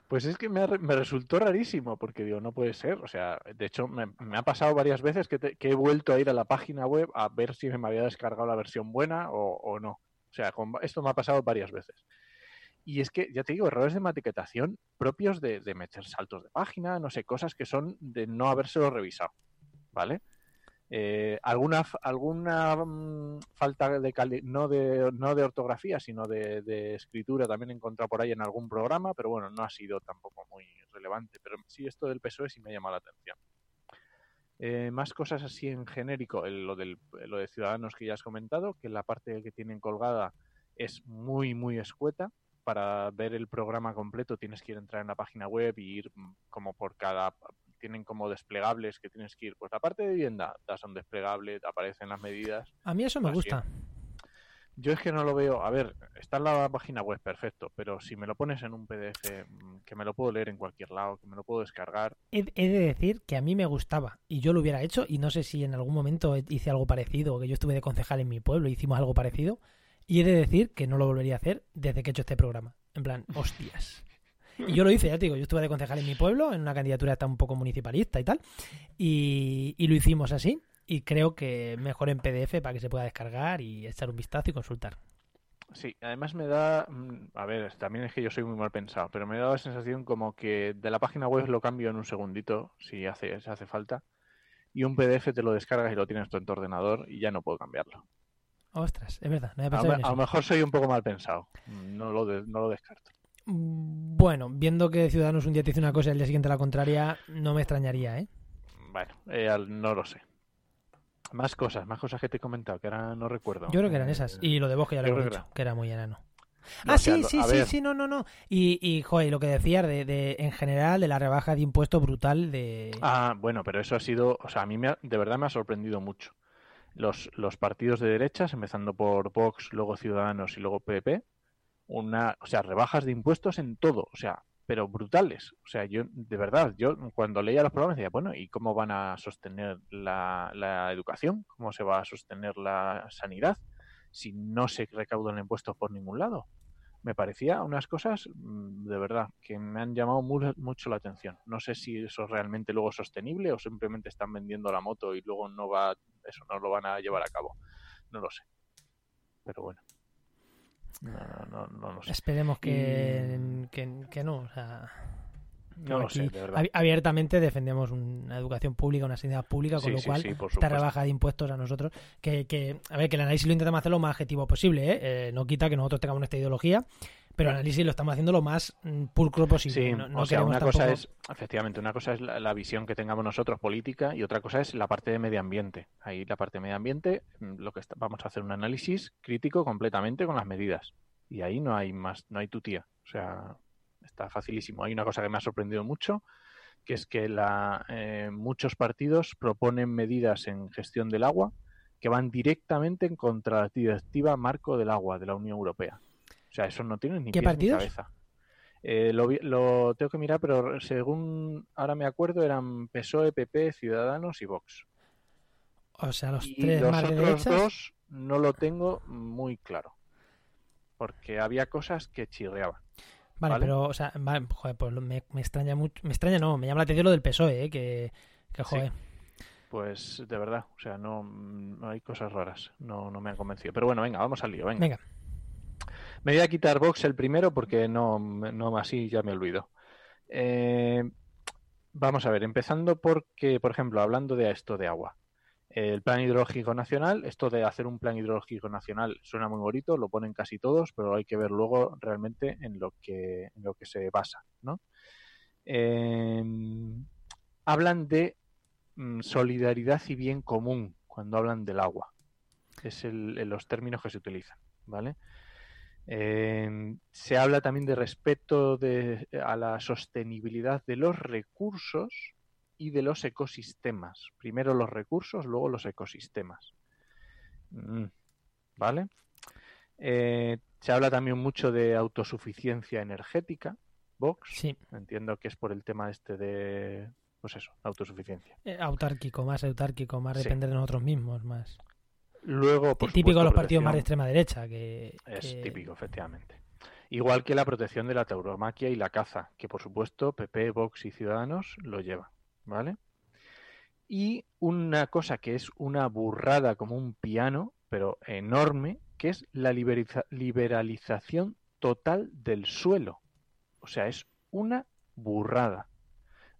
Pues es que me, resultó rarísimo, porque digo, no puede ser. O sea, de hecho, me, ha pasado varias veces que, he vuelto a ir a la página web a ver si me había descargado la versión buena o, no. O sea, esto me ha pasado varias veces. Y es que, ya te digo, errores de maquetación propios de, de meter saltos de página, no sé, cosas que son de no habérselo revisado, ¿vale? Eh, alguna alguna mm, falta de cali no de no de ortografía sino de, escritura también he encontrado por ahí en algún programa pero bueno no ha sido tampoco muy relevante. Pero sí esto del PSOE sí me llama la atención. Eh, más cosas así en genérico el, lo del lo de ciudadanos que ya has comentado que la parte que tienen colgada es muy muy escueta. Para ver el programa completo tienes que ir a entrar en la página web y ir mm, como por cada tienen como desplegables que tienes que ir. Pues la parte de vivienda das un desplegable, te aparecen las medidas. A mí eso me Así. gusta. Yo es que no lo veo. A ver, está en la página web, perfecto. Pero si me lo pones en un PDF, mm, que me lo puedo leer en cualquier lado, que me lo puedo descargar. He, he de decir que a mí me gustaba y yo lo hubiera hecho y no sé si en algún momento hice algo parecido o que yo estuve de concejal en mi pueblo hicimos algo parecido. Y he de decir que no lo volvería a hacer desde que he hecho este programa. En plan, hostias. Y yo lo hice, ya te digo, yo estuve de concejal en mi pueblo, en una candidatura hasta un poco municipalista y tal, y, y, lo hicimos así, y creo que mejor en PDF para que se pueda descargar y echar un vistazo y consultar. Sí, además me da, mm, a ver, también es que yo soy muy mal pensado, pero me da la sensación como que de la página web lo cambio en un segundito, si hace, si hace falta, y un PDF te lo descargas y lo tienes tú en tu ordenador y ya no puedo cambiarlo. Ostras, es verdad, no a, lo mejor soy un poco mal pensado, no lo, de, no lo descarto. Bueno, viendo que Ciudadanos un día te dice una cosa y el día siguiente la contraria, no me extrañaría, ¿eh? Bueno, eh, no lo sé. Más cosas, más cosas que te he comentado, que ahora no recuerdo. Yo creo que eran esas. Y lo de vos, que ya lo he dicho, que era muy enano. No, ah, sí, sí, sí, ver. sí, no, no, no. Y, y joder, lo que decías de, de, en general, de la rebaja de impuesto brutal de... Ah, bueno, pero eso ha sido, o sea, a mí me ha, de verdad me ha sorprendido mucho. Los, los partidos de derechas, empezando por Vox, luego Ciudadanos y luego PP, una, o sea, rebajas de impuestos en todo, o sea, pero brutales. O sea, yo, de verdad, yo cuando leía los programas decía, bueno, ¿y cómo van a sostener la, la educación? ¿Cómo se va a sostener la sanidad si no se recaudan impuestos por ningún lado? Me parecía unas cosas mm, de verdad que me han llamado mucho la atención. No sé si eso es realmente luego sostenible o simplemente están vendiendo la moto y luego no va, eso no lo van a llevar a cabo. No lo sé. Pero bueno. No, no, no, sé. Esperemos que, y... que, que, no. O sea, no lo sé, de verdad. Abiertamente defendemos una educación pública, una sanidad pública, con sí, lo sí, cual sí, esta rebaja de impuestos a nosotros, que, que, a ver, que el análisis lo intentamos hacer lo más objetivo posible, ¿eh? Eh, no quita que nosotros tengamos esta ideología, pero el análisis lo estamos haciendo lo más mm, pulcro posible. Sí, no, no o sea, una tampoco... cosa es, efectivamente, una cosa es la, la, visión que tengamos nosotros política y otra cosa es la parte de medio ambiente. Ahí la parte de medio ambiente, mm, lo que está, vamos a hacer un análisis crítico completamente con las medidas. Y ahí no hay más, no hay tutía. O sea, está facilísimo. Hay una cosa que me ha sorprendido mucho, que es que la, eh, muchos partidos proponen medidas en gestión del agua que van directamente en contra de la directiva marco del agua de la Unión Europea. O sea, eso no tiene ni ¿Qué pies partidos? ni cabeza. Eh, lo, lo, tengo que mirar, pero según ahora me acuerdo eran PSOE, PP, Ciudadanos y Vox. O sea, los y tres los más otros derechas... dos no lo tengo muy claro. Porque había cosas que chirreaban. Vale, ¿Vale? pero, o sea, vale, joder, pues me, me, extraña mucho. Me extraña, no, me llama la atención lo del PSOE, ¿eh? que, que, joder. Sí. Pues de verdad, o sea, no, no, hay cosas raras, no, no me han convencido. Pero bueno, venga, vamos al lío, venga. venga. Me voy a quitar Vox el primero porque no, no así ya me olvido. Eh, vamos a ver, empezando porque, por ejemplo, hablando de esto de agua. El plan hidrológico nacional, esto de hacer un plan hidrológico nacional suena muy bonito, lo ponen casi todos, pero hay que ver luego realmente en lo que, en lo que se basa, ¿no? Eh, hablan de mm, solidaridad y bien común cuando hablan del agua. Es el, los términos que se utilizan, ¿vale? Eh, se habla también de respeto de, a la sostenibilidad de los recursos y de los ecosistemas. Primero los recursos, luego los ecosistemas. Mm, ¿Vale? Eh, se habla también mucho de autosuficiencia energética. Vox. Sí. Entiendo que es por el tema este de, pues eso, autosuficiencia. Eh, autárquico, más autárquico, más sí. depender de nosotros mismos, más. Luego, por típico de los partidos más de extrema derecha. Que, es que... típico, efectivamente. Igual que la protección de la tauromaquia y la caza, que por supuesto PP, Vox y Ciudadanos lo llevan, ¿vale? Y una cosa que es una burrada como un piano, pero enorme, que es la liberalización total del suelo. O sea, es una burrada.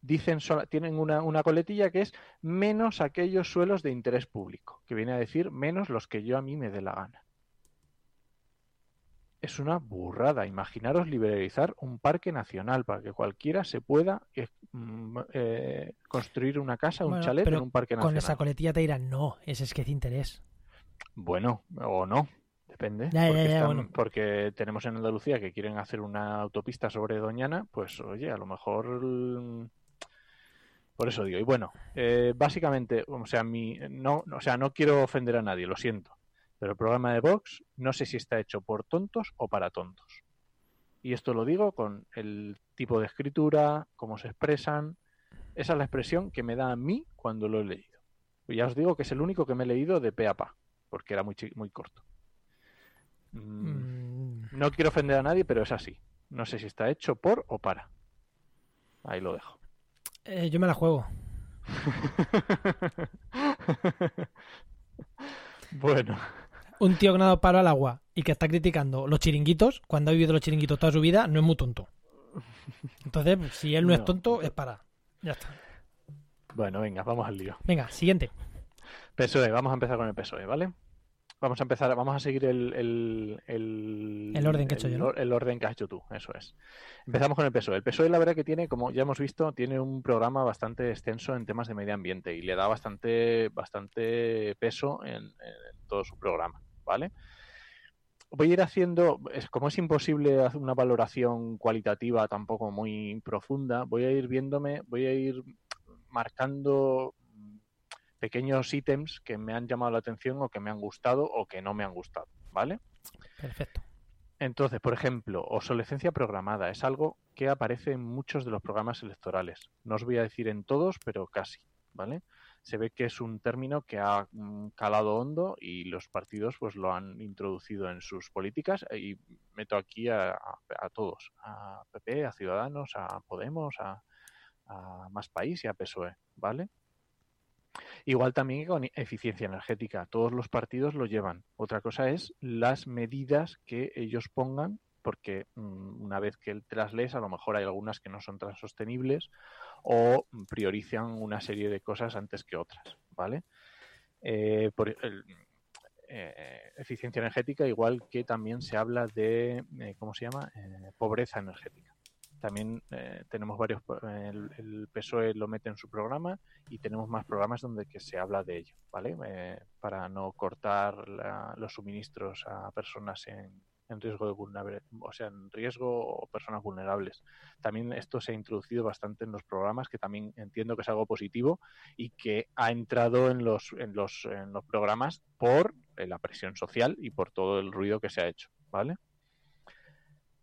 Dicen tienen una, una coletilla que es menos aquellos suelos de interés público, que viene a decir menos los que yo a mí me dé la gana es una burrada. Imaginaros liberalizar un parque nacional para que cualquiera se pueda eh, mm, eh, construir una casa, un chalet en un parque nacional. Con esa coletilla te dirán, no, ese es que es interés. Bueno, o no, depende. porque, tenemos en Andalucía que quieren hacer una autopista sobre Doñana, pues oye, a lo mejor... Por eso digo, y bueno, eh, básicamente, o sea, mi, no, o sea, no quiero ofender a nadie, lo siento pero el programa de Vox no sé si está hecho por tontos o para tontos. Y esto lo digo con el tipo de escritura, cómo se expresan. Esa es la expresión que me da a mí cuando lo he leído. ya os digo que es el único que me he leído de pe a pa, porque era muy, muy corto. Mm, mm. No quiero ofender a nadie, pero es así. No sé si está hecho por o para. Ahí lo dejo. Eh, yo me la juego. bueno un tío que no ha dado palo al agua y que está criticando los chiringuitos, cuando ha vivido los chiringuitos toda su vida, no es muy tonto. Entonces, si él no, es tonto, es para. Ya está. Bueno, venga, vamos al lío. Venga, siguiente. PSOE, vamos a empezar con el PSOE, ¿vale? Vamos a empezar, vamos a seguir el, el, el, orden que he hecho yo. El orden que has hecho tú, eso es. Empezamos con el PSOE. El PSOE, la verdad que tiene, como ya hemos visto, tiene un programa bastante extenso en temas de medio ambiente y le da bastante, bastante peso en todo su programa. ¿vale? Voy a ir haciendo, como es imposible hacer una valoración cualitativa tampoco muy profunda, voy a ir viéndome, voy a ir marcando pequeños ítems que me han llamado la atención o que me han gustado o que no me han gustado, ¿vale? Perfecto. Entonces, por ejemplo, obsolescencia programada es algo que aparece en muchos de los programas electorales. No os voy a decir en todos, pero casi, ¿vale? se ve que es un término que ha mm, calado hondo y los partidos pues lo han introducido en sus políticas y meto aquí a, todos, a PP, a Ciudadanos, a Podemos, a, Más País y a PSOE, ¿vale? Igual también con eficiencia energética, todos los partidos lo llevan. Otra cosa es las medidas que ellos pongan, porque mm, una vez que te las a lo mejor hay algunas que no son tan sostenibles o priorizan una serie de cosas antes que otras, ¿vale? Eh, por eh, eficiencia energética, igual que también se habla de, eh, ¿cómo se llama? pobreza energética. También tenemos varios, el, PSOE lo mete en su programa y tenemos más programas donde que se habla de ello, ¿vale? para no cortar los suministros a personas en, en riesgo de vulnerabilidad, o sea, en riesgo o personas vulnerables. También esto se ha introducido bastante en los programas, que también entiendo que es algo positivo y que ha entrado en los, en los, en los programas por eh, la presión social y por todo el ruido que se ha hecho, ¿vale?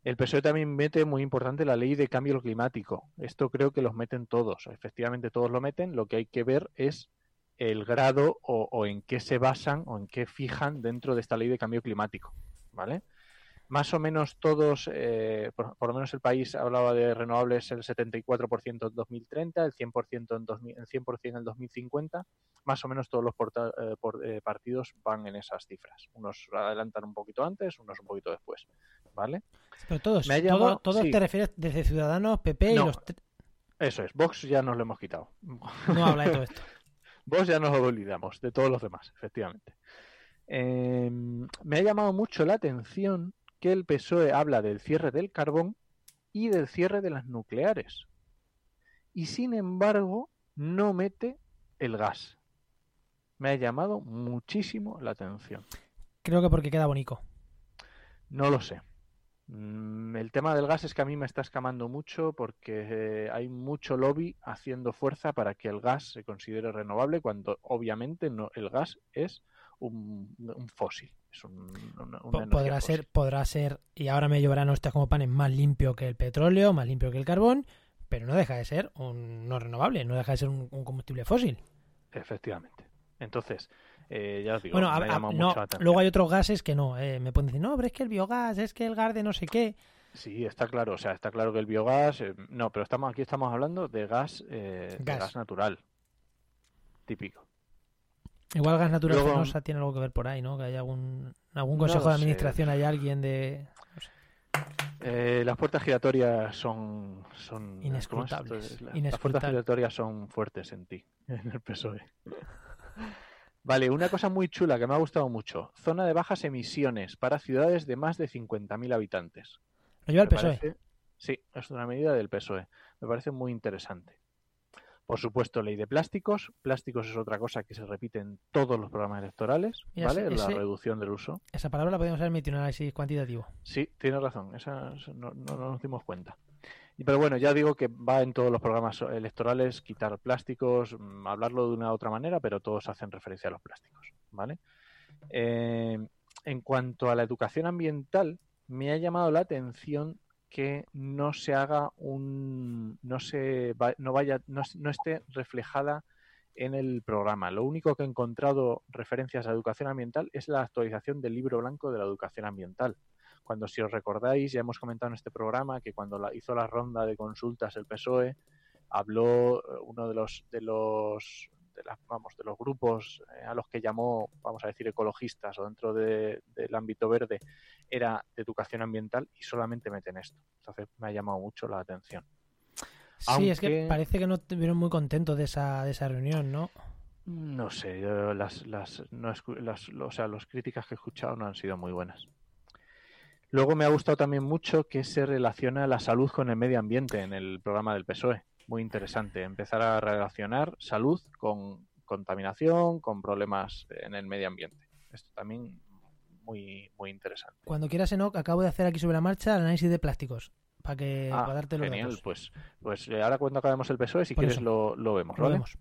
El PSOE también mete muy importante la ley de cambio climático. Esto creo que los meten todos. Efectivamente, todos lo meten. Lo que hay que ver es el grado o, en qué se basan o en qué fijan dentro de esta ley de cambio climático. ¿Vale? más o menos todos, eh, por, lo menos el país hablaba de renovables el 74% en 2030, el 100% en, 2000, el 100 en el 2050, más o menos todos los eh, eh, partidos van en esas cifras. Unos adelantan un poquito antes, unos un poquito después, ¿vale? Pero todos, todos te refieres desde Ciudadanos, PP y los... Eso es, Vox ya nos lo hemos quitado. No habla de todo esto. Vox ya nos lo olvidamos, de todos los demás, efectivamente. Em, me ha llamado mucho la atención que el PSOE habla del cierre del carbón y del cierre de las nucleares. Y sin embargo, no mete el gas. Me ha llamado muchísimo la atención. Creo que porque queda bonito. No lo sé. Mm, el tema del gas es que a mí me está escamando mucho porque eh, hay mucho lobby haciendo fuerza para que el gas se considere renovable cuando obviamente no, el gas es un, fósil. Es un, podrá ser, podrá ser, y ahora me llevarán ustedes como panes, más limpio que el petróleo, más limpio que el carbón, pero no deja de ser un no renovable, no deja de ser un, combustible fósil. Efectivamente. Entonces, eh, ya os digo, bueno, luego hay otros gases que no, eh, me pueden decir, no, pero es que el biogás, es que el gas de no sé qué. Sí, está claro, o sea, está claro que el biogás, eh, no, pero estamos aquí estamos hablando de gas, gas. De gas natural, típico. Igual gas natural tiene algo que ver por ahí, ¿no? Que hay algún, algún consejo de administración, hay alguien de... Eh, las puertas giratorias son. son Inescrutables. Las- Las puertas giratorias son fuertes en ti, en el PSOE. Vale, una cosa muy chula que me ha gustado mucho. Zona de bajas emisiones para ciudades de más de 50.000 habitantes. Lo lleva el Me PSOE. parece- sí, es una medida del PSOE. E. Me parece muy interesante. Por supuesto, ley de plásticos. Plásticos es otra cosa que se repite en todos los programas electorales, Mira, ¿vale? ese- La reducción del uso. Esa palabra la podemos metido en un análisis cuantitativo. Sí, tienes razón. Esa no, no- no nos dimos cuenta. Pero bueno, ya digo que va en todos los programas electorales quitar plásticos, mm, hablarlo de una u otra manera, pero todos hacen referencia a los plásticos, ¿vale? Eh, en cuanto a la educación ambiental, me ha llamado la atención que no se haga un, no se no vaya, no, no esté reflejada en el programa. Lo único que he encontrado referencias a educación ambiental es la actualización del libro blanco de la educación ambiental. Cuando, si os recordáis, ya hemos comentado en este programa que cuando la- hizo la ronda de consultas el PSOE, habló eh, uno de los de los de las, vamos de los grupos eh, a los que llamó vamos a decir ecologistas o dentro de- del ámbito verde era de educación ambiental y solamente meten esto. Entonces me ha llamado mucho la atención. Sí, es que parece que no estuvieron muy contentos de esa, de esa reunión, ¿no? no sé yo las las, no las o sea las críticas que he escuchado no han sido muy buenas luego me ha gustado también mucho que se relaciona la salud con el medio ambiente en el programa del PSOE muy interesante empezar a relacionar salud con contaminación con problemas en el medio ambiente esto también muy muy interesante Cuando quieras, Enoch, acabo de hacer aquí sobre la marcha el análisis de plásticos. Para que Ah, para darte los genial datos. pues pues eh, ahora cuando acabemos el PSOE si Por quieres lo, lo vemos Lo ¿vale? vemos.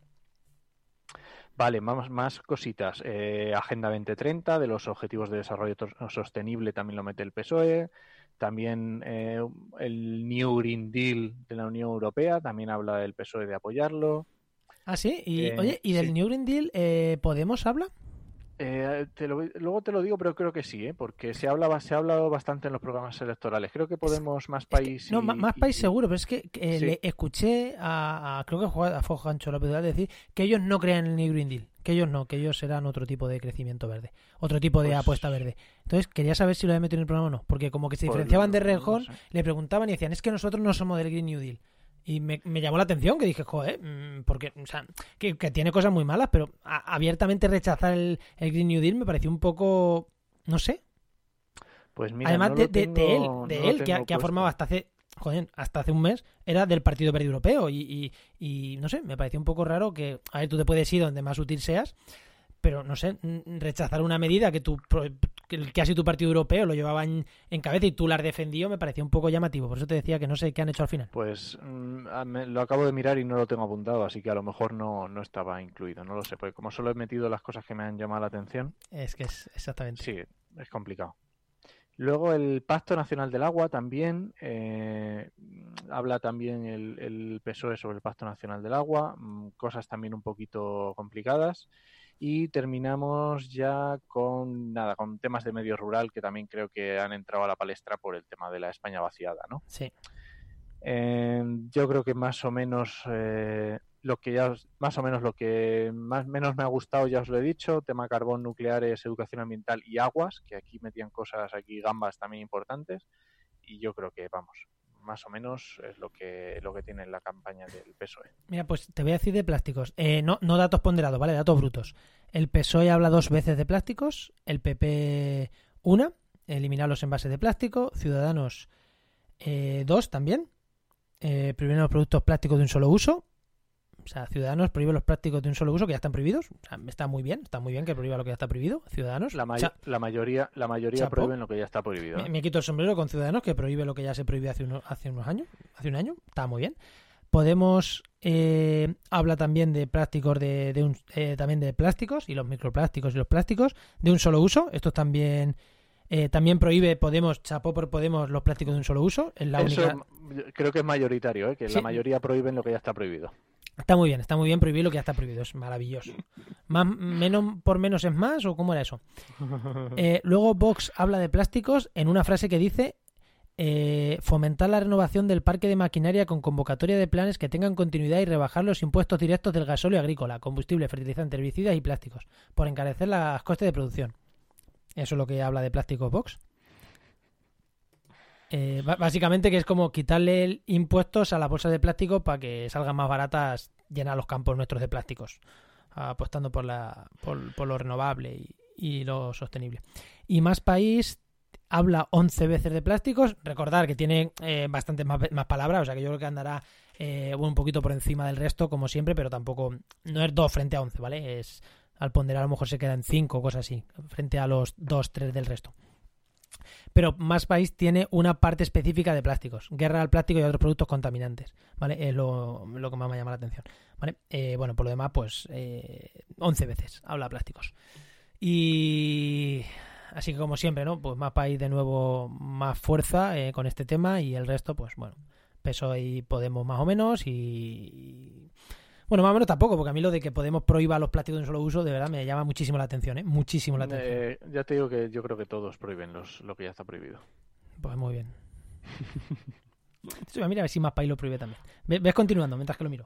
Vale, vamos, más cositas. Eh, Agenda 2030, de los Objetivos de Desarrollo Sostenible, también lo mete el PSOE. También eh, el New Green Deal de la Unión Europea, también habla del PSOE de apoyarlo. Ah, sí. Y, Eh, oye, ¿y del sí. New Green Deal eh, Podemos habla? Eh, te lo- luego te lo digo, pero creo que sí, ¿eh? porque se habla, se ha hablado bastante en los programas electorales. Creo que Podemos, Más Es que- País. no, y- más y- país seguro, pero es que eh, Sí. le escuché a, a- creo que a fue a Juancho López Durán decir que ellos no crean en el New Green Deal, que ellos no, que ellos serán otro tipo de crecimiento verde, otro tipo de Pues- apuesta verde. Entonces quería saber si lo había metido en el programa o no, porque como que se Pues, diferenciaban de no Rejón, sé. le preguntaban y decían, es que nosotros no somos del Green New Deal. Y me, me llamó la atención que dije, joder, mm, porque, o sea, que, que tiene cosas muy malas, pero a- abiertamente rechazar el, el Green New Deal me pareció un poco, no sé, Pues mira, Además no de, de- él, de no él que, que ha formado hasta hace, joder, hasta hace un mes, era del Partido Verde Europeo. Y, y- y, no sé, me pareció un poco raro que, a ver, tú te puedes ir donde más útil seas, pero no sé, mm, rechazar una medida que tu pro- que el- casi tu Partido Europeo lo llevaba en, cabeza y tú la has defendido, me pareció un poco llamativo. Por eso te decía que no sé qué han hecho al final. Pues mm, lo acabo de mirar y no lo tengo apuntado, así que a lo mejor no, no estaba incluido, no lo sé, porque como solo he metido las cosas que me han llamado la atención, Es que es exactamente. sí, es complicado. Luego el Pacto Nacional del Agua también, eh, habla también el, el PSOE sobre el Pacto Nacional del Agua, mm, cosas también un poquito complicadas. Y terminamos ya con nada, con temas de medio rural que también creo que han entrado a la palestra por el tema de la España vaciada, ¿no? Sí. Eh, yo creo que más o menos eh, lo que ya os- más o menos lo que más menos me ha gustado ya os lo he dicho tema carbón nucleares educación ambiental y aguas que aquí metían cosas aquí gambas también importantes y yo creo que vamos más o menos es lo que lo que tiene la campaña del PSOE Mira, pues te voy a decir de plásticos. Eh, no, no datos ponderados, ¿vale? Datos brutos. El PSOE habla dos veces de plásticos, el PP una, eliminar los envases de plástico, Ciudadanos eh, dos también, eh, prohíben los productos plásticos de un solo uso. O sea, Ciudadanos prohíbe los plásticos de un solo uso que ya están prohibidos. O sea, está muy bien, está muy bien que prohíba lo que ya está prohibido. Ciudadanos. la, may- Cha- la mayoría la mayoría Chapo. prohíben lo que ya está prohibido me, ¿eh? me quito el sombrero con Ciudadanos que prohíbe lo que ya se prohibió hace, uno- hace unos años. Hace un año. Está muy bien. Podemos eh, habla también de plásticos de, de un, eh, también de plásticos y los microplásticos y los plásticos de un solo uso. Esto también eh, también prohíbe Podemos chapó por Podemos los plásticos de un solo uso. Es la Eso única. creo que es mayoritario ¿eh? que Sí. la mayoría prohíben lo que ya está prohibido Está muy bien, está muy bien prohibir lo que ya está prohibido. Es maravilloso. Más menos por menos es más o cómo era eso. Eh, luego Vox habla de plásticos en una frase que dice eh, fomentar la renovación del parque de maquinaria con convocatoria de planes que tengan continuidad y rebajar los impuestos directos del gasóleo agrícola, combustible, fertilizantes, herbicidas y plásticos, por encarecer los costes de producción. Eso es lo que habla de plásticos Vox. Eh, básicamente que es como quitarle impuestos a las bolsas de plástico para que salgan más baratas llenar los campos nuestros de plásticos, apostando por, la, por, lo renovable y, lo sostenible. Y Más País habla 11 veces de plásticos. Recordar que tiene eh, bastantes más, palabras, o sea que yo creo que andará eh, un poquito por encima del resto, como siempre, pero tampoco. No es 2 frente a 11, ¿vale? Es al ponderar a lo mejor se quedan 5 o cosas así, frente a los 2, 3 del resto. Pero Más País tiene una parte específica de plásticos, guerra al plástico y otros productos contaminantes, ¿vale? Es lo, que más me llama la atención, ¿vale? Eh, bueno, por lo demás, pues 11 veces habla plásticos. Y Así que como siempre, ¿no? Pues más país de nuevo más fuerza eh, con este tema y el resto, pues bueno, peso y Podemos más o menos y... Bueno, más o menos tampoco, porque a mí lo de que Podemos prohíba los plásticos de un solo uso, de verdad me llama muchísimo la atención, ¿eh? Muchísimo la atención. Eh, ya te digo que yo creo que todos prohíben los, lo que ya está prohibido. Pues muy bien. mira a ver si más país lo prohíbe también. Ves continuando mientras que lo miro.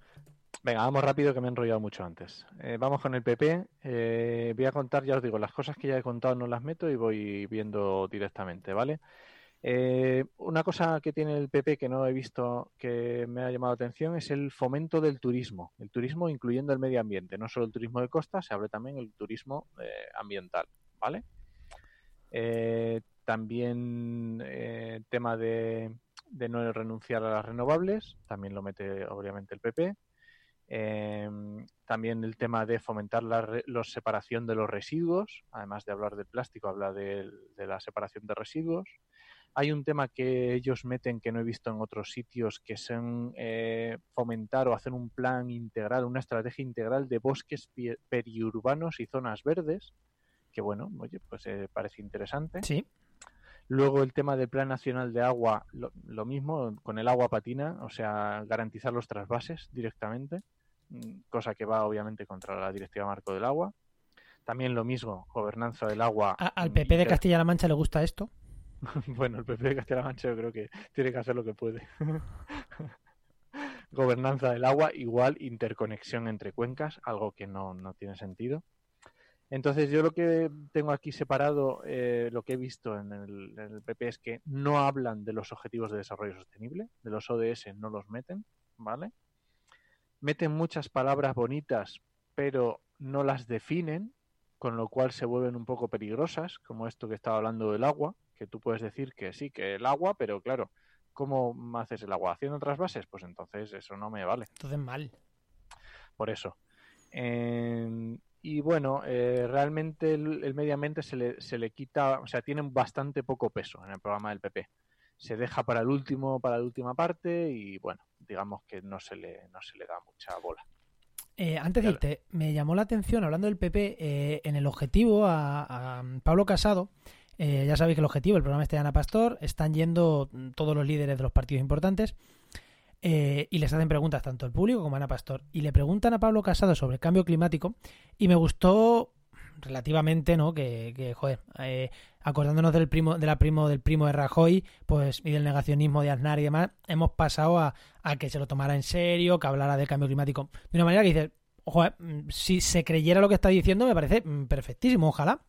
Venga, vamos rápido que me he enrollado mucho antes. Eh, vamos con el PP. Eh, voy a contar, ya os digo, las cosas que ya he contado no las meto y voy viendo directamente, ¿vale? Eh, una cosa que tiene el PP que no he visto que me ha llamado la atención es el fomento del turismo. El turismo incluyendo el medio ambiente, no solo el turismo de costa, se abre también el turismo ambiental, ¿vale? también tema de, no renunciar a las renovables, también lo mete obviamente el PP. Em, también el tema de fomentar la, separación de los residuos, además de hablar del plástico, habla de, la separación de residuos. Hay un tema que ellos meten que no he visto en otros sitios, que son eh, fomentar o hacer un plan integral, una estrategia integral de bosques periurbanos y zonas verdes, que bueno, oye, pues eh, parece interesante. Sí. Luego el tema del Plan Nacional de Agua, lo, mismo, con el agua patina, o sea, garantizar los trasvases directamente. Mm, cosa que va obviamente contra la Directiva Marco del Agua. También lo mismo, gobernanza del agua. ¿Al PP de Castilla-La Mancha le gusta esto? bueno, el PP de Castilla-La Mancha yo creo que tiene que hacer lo que puede. gobernanza del agua, igual interconexión entre cuencas, algo que no, tiene sentido. Entonces yo lo que tengo aquí separado, eh, lo que he visto en el, PP es que no hablan de los objetivos de desarrollo sostenible, de los ODS no los meten, ¿vale? meten muchas palabras bonitas, pero no las definen, con lo cual se vuelven un poco peligrosas, como esto que estaba hablando del agua, que tú puedes decir que sí, que el agua, pero claro, ¿cómo haces el agua? ¿Haciendo otras bases? Pues entonces eso no me vale. Entonces mal. Por eso. y bueno, eh, realmente el, medio ambiente se le, se le quita, o sea, tienen bastante poco peso en el programa del PP. Se deja para el último, para la última parte y bueno, digamos que no se le, no se le da mucha bola. Eh, antes de irte, me llamó la atención, hablando del PP, eh, en el objetivo a, Pablo Casado, eh, ya sabéis que el objetivo, el programa este de Ana Pastor, están yendo todos los líderes de los partidos importantes y les hacen preguntas tanto el público como a Ana Pastor. Y le preguntan a Pablo Casado sobre el cambio climático y me gustó relativamente, ¿no? Que, que joder, eh, acordándonos del primo, de la primo, del primo de Rajoy, pues, y del negacionismo de Aznar y demás, hemos pasado a, a que se lo tomara en serio, que hablara del cambio climático. De una manera que dices, joder, mm, si se creyera lo que está diciendo, me parece mm, perfectísimo, ojalá.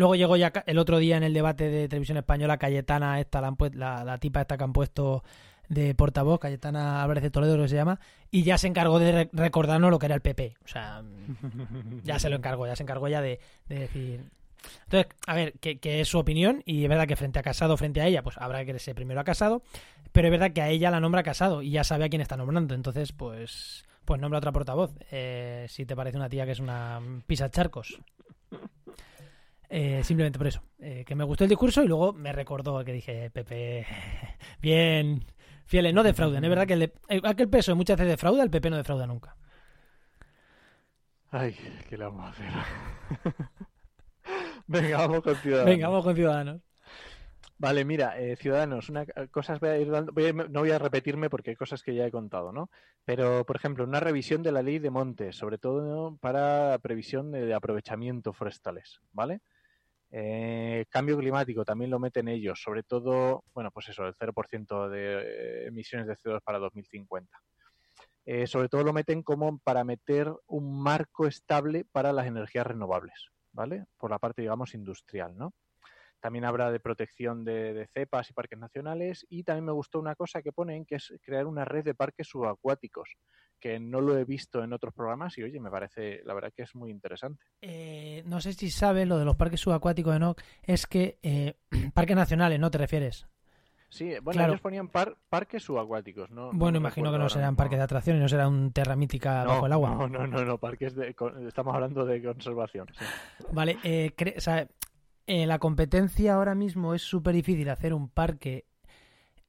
Luego llegó ya el otro día en el debate de televisión española Cayetana, esta, la, la, la tipa esta que han puesto de portavoz, Cayetana Álvarez de Toledo, lo que se llama, y ya se encargó de recordarnos lo que era el PP. O sea, ya se lo encargó, ya se encargó ya de, decir. Entonces, a ver, que, es su opinión, y es verdad que frente a Casado, frente a ella, pues habrá que ser primero a Casado, pero es verdad que a ella la nombra Casado y ya sabe a quién está nombrando, entonces, pues, pues nombra otra portavoz. Eh, si te parece una tía que es una pisa charcos. Eh, simplemente por eso, eh, que me gustó el discurso y luego me recordó que dije, Pepe, bien, fieles, no defrauden. Es verdad que el, aquel peso muchas veces defrauda, el PP no defrauda nunca. Ay, ¿qué le vamos a hacer? Venga, vamos con Ciudadanos. Venga, vamos con Ciudadanos. Vale, mira, eh, Ciudadanos, una, cosas voy a ir dando, no voy a repetirme porque hay cosas que ya he contado, ¿no? Pero, por ejemplo, una revisión de la ley de montes, sobre todo para previsión de aprovechamiento forestales, ¿vale? Eh, cambio climático también lo meten ellos, sobre todo, bueno, pues eso, el 0% de emisiones de CO2 para 2050. Eh, sobre todo lo meten como para meter un marco estable para las energías renovables, ¿vale? Por la parte, digamos, industrial, ¿no? También habrá de protección de, de, cepas y parques nacionales y también me gustó una cosa que ponen que es crear una red de parques subacuáticos que no lo he visto en otros programas y oye, me parece la verdad que es muy interesante. Eh, no sé si sabes lo de los parques subacuáticos de NOC, es que eh, parques nacionales, ¿no te refieres? Sí, bueno, claro. ellos ponían par, parques subacuáticos, ¿no? Bueno, no imagino que no serán parques de atracciones, no será un terra mítica no, bajo el agua. No, no, no, no parques de, estamos hablando de conservación. Sí. Vale, eh, o sea, eh, la competencia ahora mismo es súper difícil hacer un parque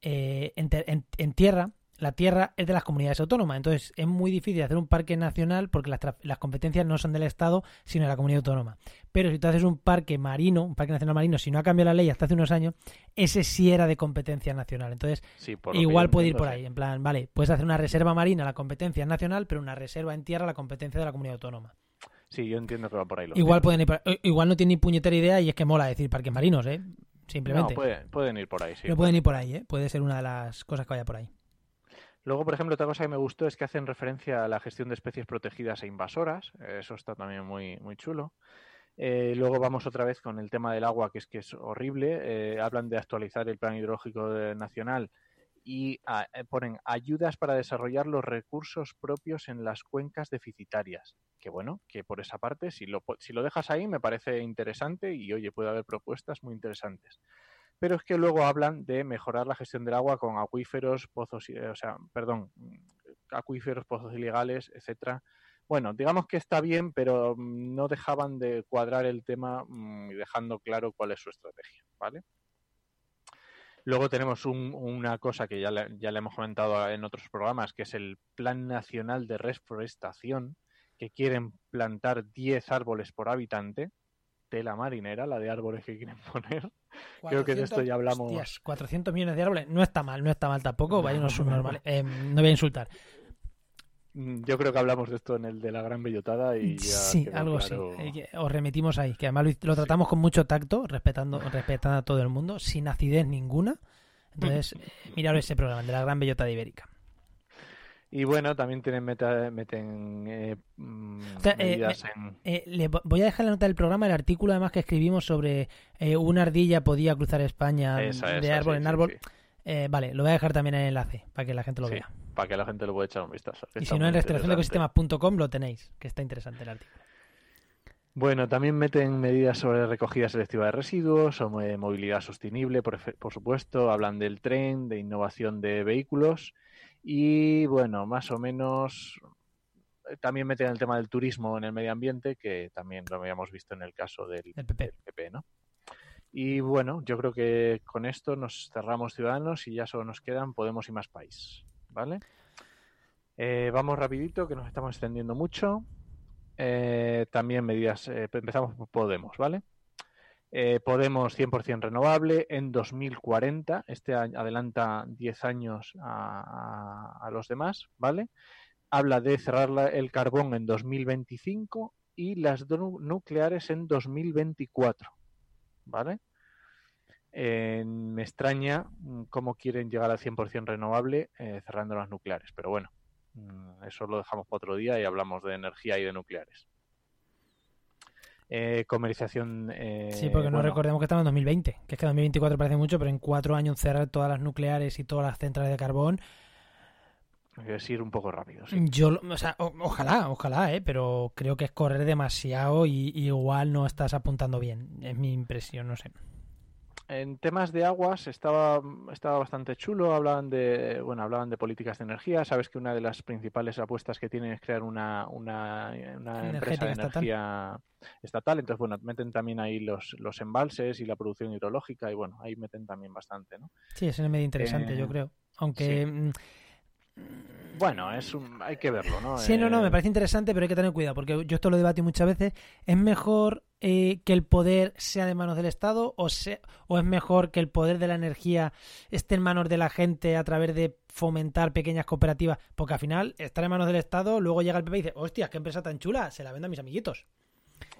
eh, en, en, en, tierra. La tierra es de las comunidades autónomas, entonces es muy difícil hacer un parque nacional porque las, las, competencias no son del Estado, sino de la comunidad autónoma. Pero si tú haces un parque marino, un parque nacional marino, si no ha cambiado la ley hasta hace unos años, ese sí era de competencia nacional. Entonces, sí, igual puede ir por ahí. En plan, vale, puedes hacer una reserva marina, la competencia es nacional, pero una reserva en tierra, la competencia de la comunidad autónoma. Sí, yo entiendo que va por ahí. Lo igual, pueden ir igual no tiene ni puñetera idea y es que mola decir parques marinos, ¿eh? Simplemente. No, puede, pueden ir por ahí, sí. Pero pueden ir por ahí, ¿eh? Puede ser una de las cosas que vaya por ahí. Luego, por ejemplo, otra cosa que me gustó es que hacen referencia a la gestión de especies protegidas e invasoras. Eso está también muy, muy chulo. Eh, luego vamos otra vez con el tema del agua, que es que es horrible. Eh, hablan de actualizar el plan hidrológico nacional y a, ponen ayudas para desarrollar los recursos propios en las cuencas deficitarias. Que bueno, que por esa parte, si lo, si lo dejas ahí, me parece interesante y oye, puede haber propuestas muy interesantes. Pero es que luego hablan de mejorar la gestión del agua con acuíferos, pozos, o sea, perdón, acuíferos, pozos ilegales, etcétera. Bueno, digamos que está bien, pero no dejaban de cuadrar el tema y dejando claro cuál es su estrategia, ¿vale? Luego tenemos un, una cosa que ya le, ya le hemos comentado en otros programas, que es el Plan Nacional de Reforestación, que quieren plantar 10 árboles por habitante. Tela marinera, la de árboles que quieren poner. 400, Creo que de esto ya hablamos. Hostias, 400 millones de árboles. No está mal, no está mal tampoco. Vaya, no, subnormales. Eh, no voy a insultar. Yo creo que hablamos de esto en el de la gran bellotada y ya sí, algo claro... sí. Os remitimos ahí, que además lo, tratamos sí. con mucho tacto, respetando, respetando a todo el mundo, sin acidez ninguna. Entonces, mirar ese programa, el de la gran bellotada ibérica. Y bueno, también tienen meta, meten eh, o sea, medidas eh, en... eh, le voy a dejar la nota del programa, el artículo además que escribimos sobre eh, una ardilla podía cruzar España esa, de esa, árbol sí, en árbol. Sí, eh, vale, lo voy a dejar también en el enlace para que la gente lo vea. Para que la gente lo pueda echar un vistazo. Y si no, en restauracionecosistemas.com lo tenéis, que está interesante el artículo. Bueno, también meten medidas sobre recogida selectiva de residuos, o movilidad sostenible, por, por, supuesto. Hablan del tren, de innovación de vehículos. Y bueno, más o menos también meten el tema del turismo en el medio ambiente, que también lo habíamos visto en el caso del, el PP. del PP, ¿no? Y bueno, yo creo que con esto nos cerramos Ciudadanos y ya solo nos quedan Podemos y Más País, ¿vale? Eh, vamos rapidito, que nos estamos extendiendo mucho. Eh, también medidas, eh, empezamos por Podemos, ¿vale? Podemos 100% renovable en 2040, este adelanta 10 años a, los demás, ¿vale? Habla de cerrar el carbón en 2025 y las nucleares en 2024, ¿vale? Eh, me extraña cómo quieren llegar al 100% renovable eh, cerrando las nucleares, pero bueno, mm, eso lo dejamos para otro día y hablamos de energía y de nucleares. Eh, comercialización. Eh, sí, porque no recordemos que estamos en 2020, que es que 2024 parece mucho, pero en cuatro años cerrar todas las nucleares y todas las centrales de carbón. Es ir un poco rápido. Sí. Yo, o sea, o, ojalá, ojalá, ¿eh? pero creo que es correr demasiado y, y igual no estás apuntando bien. Es mi impresión, no sé en temas de aguas estaba, estaba bastante chulo, hablaban de, bueno, hablaban de políticas de energía, sabes que una de las principales apuestas que tienen es crear una, una, una empresa de energía estatal. entonces bueno, meten también ahí los, los embalses y la producción hidrológica y bueno, ahí meten también bastante, ¿no? Sí, es medio interesante, eh, yo creo. Aunque sí. Bueno, es un, hay que verlo, ¿no? Sí, no, no, me parece interesante, pero hay que tener cuidado, porque yo esto lo debatí muchas veces. ¿Es mejor eh, que el poder sea de manos del Estado o, o es mejor que el poder de la energía esté en manos de la gente a través de fomentar pequeñas cooperativas? Porque al final, estar en manos del Estado, luego llega el PP y dice, hostia, qué empresa tan chula, se la vendo a mis amiguitos.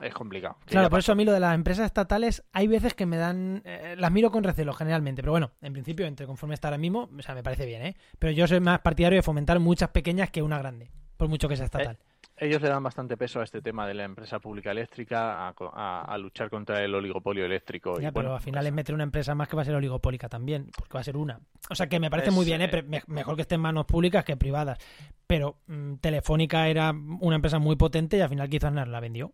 Es complicado. Claro, por eso a mí lo de las empresas estatales hay veces que me dan... Eh, las miro con recelo generalmente, pero bueno, en principio, entre conforme está ahora mismo, o sea, me parece bien, ¿eh? Pero yo soy más partidario de fomentar muchas pequeñas que una grande, por mucho que sea estatal. Eh ellos le dan bastante peso a este tema de la empresa pública eléctrica, a, luchar contra el oligopolio eléctrico. Ya, y, pero al final es meter una empresa más que va a ser oligopólica también, porque va a ser una. O sea que me parece muy bien, ¿eh? mejor que esté en manos públicas que privadas. Pero mm, Telefónica era una empresa muy potente y al final quizás la vendió.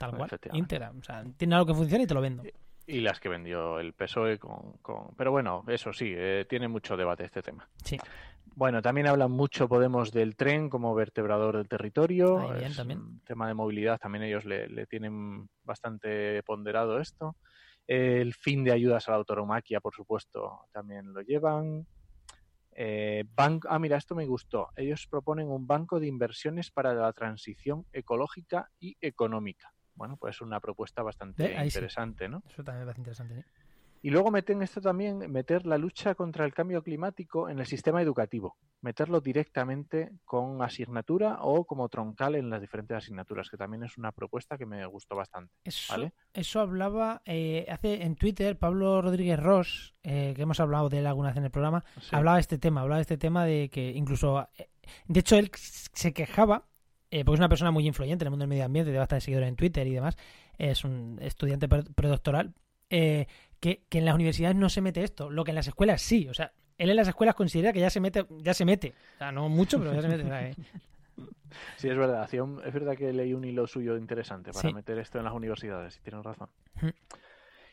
Tal cual, íntegra. O sea, tiene algo que funciona y te lo vendo. Y las que vendió el PSOE con... con... Pero bueno, eso sí, eh, tiene mucho debate este tema. Sí. Bueno, también hablan mucho Podemos del tren como vertebrador del territorio. bien, también. tema de movilidad, también ellos le, tienen bastante ponderado esto. El fin de ayudas a la autoromaquia, por supuesto, también lo llevan. Eh, ah, mira, esto me gustó. Ellos proponen un banco de inversiones para la transición ecológica y económica. Bueno, pues una propuesta bastante interesante, ¿no? Eso también es bastante interesante. Y luego meten esto también, meter la lucha contra el cambio climático en el sistema educativo, meterlo directamente con asignatura o como troncal en las diferentes asignaturas, que también es una propuesta que me gustó bastante. Eso, eso hablaba eh, hace en Twitter Pablo Rodríguez Ross, eh, que hemos hablado de él alguna vez en el programa, hablaba de este tema, hablaba de este tema de que incluso, eh, de hecho él se quejaba porque es una persona muy influyente en el mundo del medio ambiente, de bastante seguidores en Twitter y demás, es un estudiante predoctoral, eh, que, en las universidades no se mete esto, lo que en las escuelas sí, o sea, él en las escuelas considera que ya se mete, ya se mete, o sea, no mucho, pero ya se mete. Eh. Sí, es verdad, es verdad que leí un hilo suyo interesante para meter esto en las universidades, y tienes razón.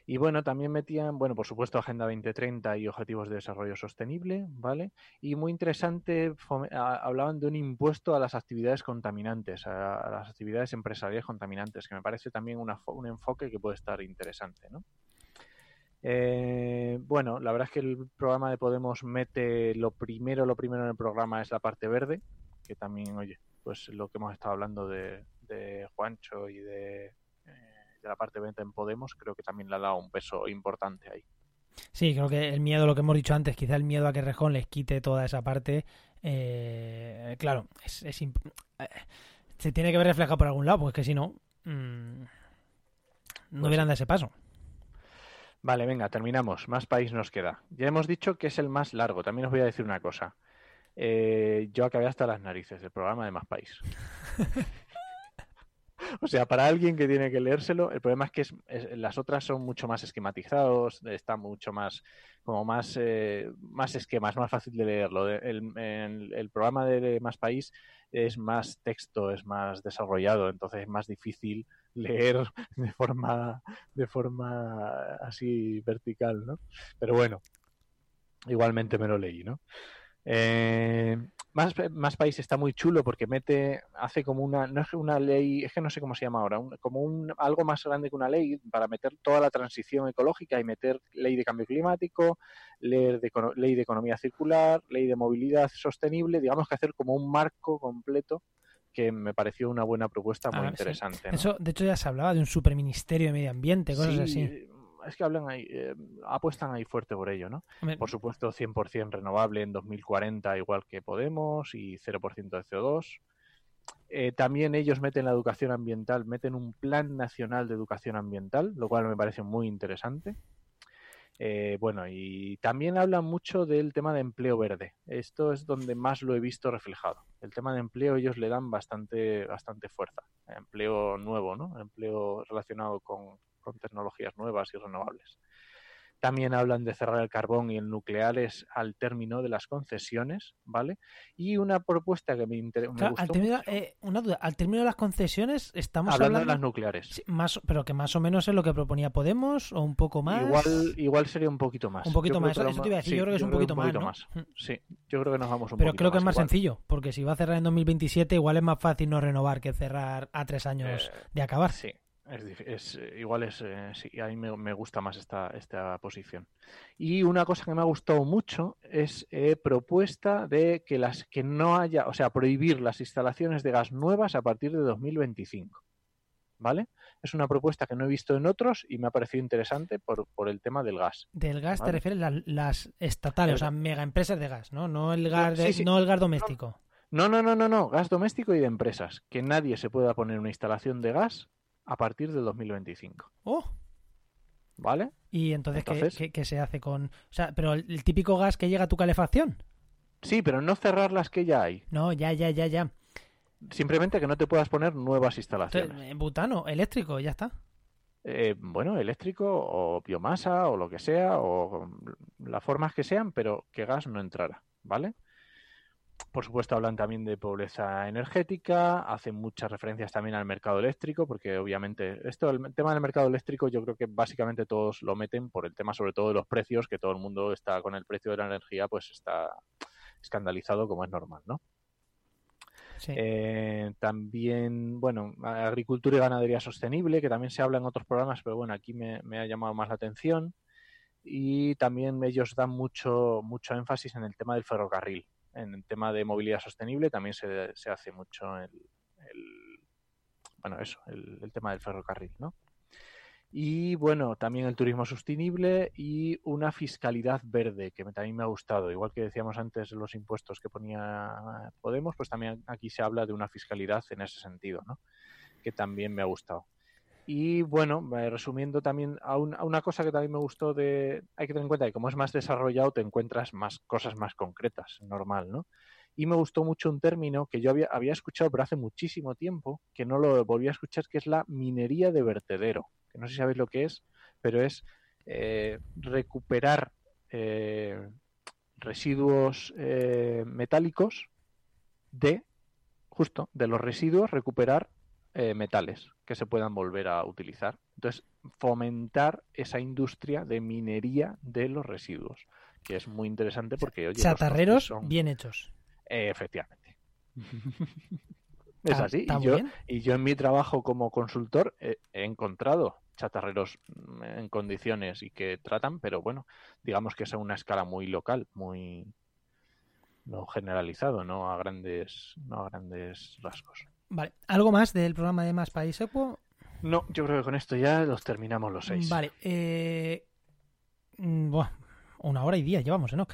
Y bueno, también metían, bueno, por supuesto, Agenda 2030 y Objetivos de Desarrollo Sostenible, ¿vale? Y muy interesante, hablaban de un impuesto a las actividades contaminantes, a, las actividades empresariales contaminantes, que me parece también un enfoque que puede estar interesante, ¿no? Eh, bueno, la verdad es que el programa de Podemos mete lo primero, lo primero en el programa es la parte verde, que también, oye, pues lo que hemos estado hablando de, Juancho y de, de la parte venta en Podemos, creo que también le ha dado un peso importante ahí. Sí, creo que el miedo, lo que hemos dicho antes, quizá el miedo a que Rejón les quite toda esa parte, eh, claro, es, se tiene que ver reflejado por algún lado, porque si no, mm, no pues hubieran dado ese paso. Vale, venga, terminamos. Más país nos queda. Ya hemos dicho que es el más largo. También os voy a decir una cosa. Eh, yo acabé hasta las narices del programa de Más País. o sea, para alguien que tiene que leérselo, el problema es que las otras son mucho más esquematizados, está mucho más, como más, eh, más esquemas, más fácil de leerlo. El, programa de Más País es más texto, es más desarrollado, entonces es más difícil leer de forma, de forma así vertical, ¿no? Pero bueno, igualmente me lo leí, ¿no? Eh, más, más País está muy chulo porque mete, hace como una, no es una ley, es que no sé cómo se llama ahora, como un, algo más grande que una ley para meter toda la transición ecológica y meter ley de cambio climático, ley de, ley de economía circular, ley de movilidad sostenible, digamos que hacer como un marco completo que me pareció una buena propuesta muy ah, interesante. Eso, de hecho, ya se hablaba de un superministerio de medio ambiente, cosas así. Es que hablan ahí, eh, apuestan ahí fuerte por ello, ¿no? Por supuesto, 100% renovable en 2040, igual que Podemos, y 0% de CO2. Eh, también ellos meten la educación ambiental, meten un plan nacional de educación ambiental, lo cual me parece muy interesante. Eh, bueno, y también hablan mucho del tema de empleo verde. Esto es donde más lo he visto reflejado. El tema de empleo ellos le dan bastante, bastante fuerza. Empleo nuevo, ¿no? Empleo relacionado con tecnologías nuevas y renovables. También hablan de cerrar el carbón y el nucleares al término de las concesiones, ¿vale? Y una propuesta que me, interesa al término, eh, una duda, al término de las concesiones estamos hablando, de las nucleares. más, pero que más o menos es lo que proponía Podemos o un poco más. Igual, igual sería un poquito más. Un poquito más. Eso, te iba a decir, yo creo que es un poquito, más, mm. Sí, yo creo que nos vamos un Pero creo que es más sencillo, porque si va a cerrar en 2027, igual es más fácil no renovar que cerrar a tres años eh, de acabar. Sí, es, eh, igual es, eh, sí, a mí me, gusta más esta, esta posición. Y una cosa que me ha gustado mucho es eh, propuesta de que las que no haya, o sea, prohibir las instalaciones de gas nuevas a partir de 2025. ¿Vale? Es una propuesta que no he visto en otros y me ha parecido interesante por, por el tema del gas. Del gas te refieres a las estatales, o sea, mega empresas de gas, ¿no? No el gas, no el gas doméstico. No, no, no, no, no, gas doméstico y de empresas. Que nadie se pueda poner una instalación de gas a partir del 2025. ¡Oh! ¿Vale? ¿Y entonces, ¿qué, se hace con...? O sea, pero el, típico gas que llega a tu calefacción. Sí, pero no cerrar las que ya hay. No, ya, ya, ya, ya. simplemente que no te puedas poner nuevas instalaciones. En butano, eléctrico, ya está. Eh, bueno, eléctrico o biomasa o lo que sea, o las formas que sean, pero que gas no entrara, ¿vale? Por supuesto, hablan también de pobreza energética, hacen muchas referencias también al mercado eléctrico, porque obviamente esto, el tema del mercado eléctrico, yo creo que básicamente todos lo meten por el tema sobre todo de los precios, que todo el mundo está con el precio de la energía, pues está escandalizado como es normal, ¿no? Eh, también, bueno, agricultura y ganadería sostenible, que también se habla en otros programas, pero bueno, aquí me, ha llamado más la atención. Y también ellos dan mucho, mucho énfasis en el tema del ferrocarril. En el tema de movilidad sostenible también se, se hace mucho el, bueno, eso, el, el tema del ferrocarril, ¿no? Y bueno, también el turismo sostenible y una fiscalidad verde, que también me ha gustado. Igual que decíamos antes los impuestos que ponía Podemos, pues también aquí se habla de una fiscalidad en ese sentido, ¿no? Que también me ha gustado. Y bueno, eh, resumiendo también a, una cosa que también me gustó de... Hay que tener en cuenta que como es más desarrollado te encuentras más cosas más concretas, normal, ¿no? Y me gustó mucho un término que yo había, escuchado pero hace muchísimo tiempo, que no lo volví a escuchar, que es la minería de vertedero no sé si sabéis lo que es, pero es eh, recuperar eh, residuos eh, metálicos de, justo, de los residuos, recuperar metales que se puedan volver a utilizar. Entonces, fomentar esa industria de minería de los residuos, que es muy interesante porque... Oye, Chatarreros bien hechos. efectivamente. es así. Y yo, y yo, en mi trabajo como consultor he encontrado chatarreros mm, en condiciones y que tratan, pero bueno, digamos que es a una escala muy local, muy no generalizado, no a grandes, no a grandes rasgos. Vale, ¿algo más del programa de Más País Equo? No, yo creo que con esto ya los terminamos los seis. Vale, eh... Mm, una hora y día llevamos, ¿no?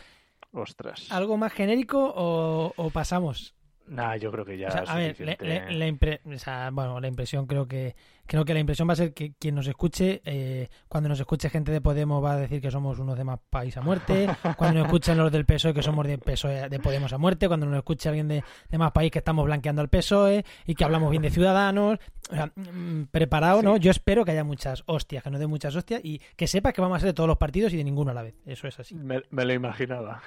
Ostras. ¿Algo más genérico o, o pasamos? Nah, yo creo que ya. a ver, la, bueno, la impresión creo que creo que la impresión va a ser que quien nos escuche, eh, cuando nos escuche gente de Podemos va a decir que somos unos de más país a muerte, cuando nos escuchen los del PSOE que somos de PSOE de Podemos a muerte, cuando nos escuche alguien de, más país que estamos blanqueando al PSOE y que hablamos bien de ciudadanos, o sea, mm, preparado, ¿no? Yo espero que haya muchas hostias, que no dé muchas hostias y que sepas que vamos a ser de todos los partidos y de ninguno a la vez. Eso es así. Me, me lo imaginaba.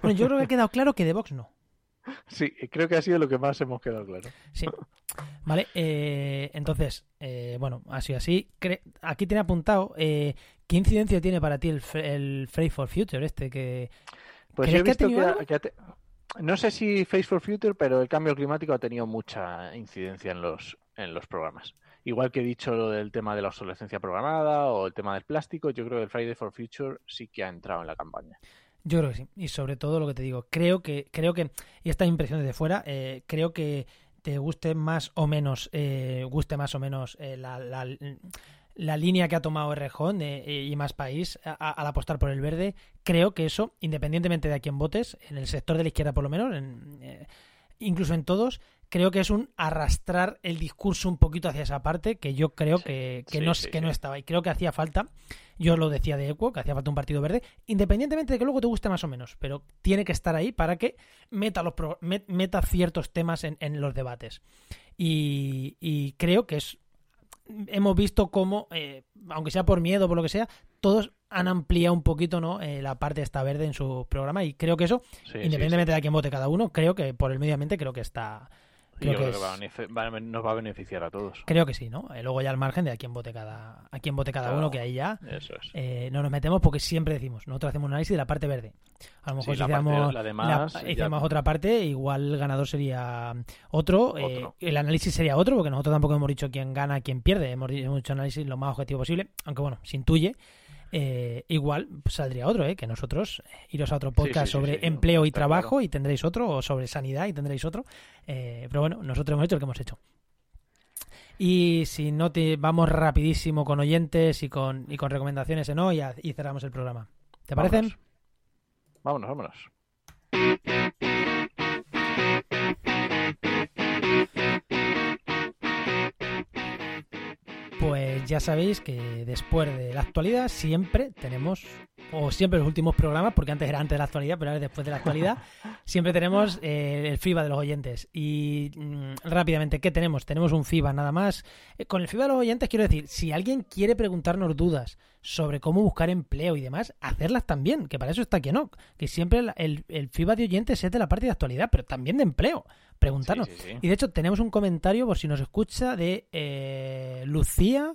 Bueno, yo creo que ha quedado claro que de Vox no. Sí, creo que ha sido lo que más hemos quedado claro. Sí. Vale, eh, entonces, eh, bueno, así así. Aquí tiene apuntado, eh, ¿qué incidencia tiene para ti el, el Face for Future este? que Pues yo he visto que, no sé si Face for Future, pero el cambio climático ha tenido mucha incidencia en los, en los programas. Igual que he dicho lo del tema de la obsolescencia programada o el tema del plástico, yo creo que el Friday for Future sí que ha entrado en la campaña. Yo creo que sí. Y sobre todo lo que te digo, creo que, creo que, y esta impresión desde fuera, eh, creo que te guste más o menos, eh, guste más o menos eh, la, la, la, línea que ha tomado Rejón y más país al apostar por el verde, creo que eso, independientemente de a quién votes, en el sector de la izquierda por lo menos, en, incluso en todos, creo que es un arrastrar el discurso un poquito hacia esa parte que yo creo que, no, que no estaba. Y creo que hacía falta, yo lo decía de Equo, que hacía falta un partido verde, independientemente de que luego te guste más o menos, pero tiene que estar ahí para que meta, los meta ciertos temas en, los debates. Y, creo que es hemos visto cómo, eh, aunque sea por miedo o por lo que sea, todos han ampliado un poquito ¿no? Eh, la parte esta verde en su programa y creo que eso, independientemente de a quién vote cada uno, creo que por el medio ambiente creo que está, Creo que, nos va a beneficiar a todos. Creo que sí, ¿no? Eh, luego ya al margen de a quién vote cada, a quién vote cada uno, que ahí ya eso es. Eh, no nos metemos porque siempre decimos, nosotros hacemos un análisis de la parte verde. A lo mejor si hiciéramos, otra parte, igual el ganador sería otro, eh, el análisis sería otro, porque nosotros tampoco hemos dicho quién gana, quién pierde, hemos, hemos hecho análisis lo más objetivo posible, aunque bueno, se intuye eh, igual saldría otro, ¿eh? que nosotros eh, iros a otro podcast sobre empleo y trabajo y tendréis otro, o sobre sanidad y tendréis otro. Eh, pero bueno, nosotros hemos hecho lo que hemos hecho. Y si no, te vamos rapidísimo con oyentes y con, y con recomendaciones en hoy y, cerramos el programa. ¿Te parecen? Vámonos, vámonos. Pues ya sabéis que después de la actualidad siempre tenemos o siempre los últimos programas, porque antes era antes de la actualidad, pero ahora es después de la actualidad, siempre tenemos eh, el FIBA de los oyentes. Y mm, rápidamente, ¿qué tenemos? Tenemos un FIBA nada más. Eh, con el FIBA de los oyentes quiero decir, si alguien quiere preguntarnos dudas sobre cómo buscar empleo y demás, hacerlas también, que para eso está ¿no? Que siempre el, el, FIBA de oyentes es de la parte de actualidad, pero también de empleo. Preguntarnos. Sí, sí, sí. Y de hecho tenemos un comentario, por si nos escucha, de eh, Lucía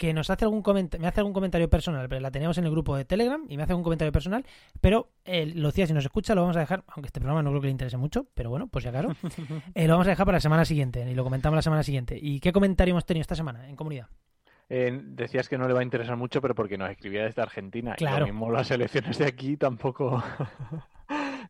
que nos hace algún comentario, me hace algún comentario personal, pero la tenemos en el grupo de Telegram y me hace algún comentario personal, pero eh, Lucía, si nos escucha, lo vamos a dejar, aunque este programa no creo que le interese mucho, pero bueno, pues si acaso, eh, lo vamos a dejar para la semana siguiente y lo comentamos la semana siguiente. ¿Y qué comentario hemos tenido esta semana en comunidad? Eh, decías que no le va a interesar mucho, pero porque nos escribía desde Argentina. Claro. Y lo mismo las elecciones de aquí tampoco.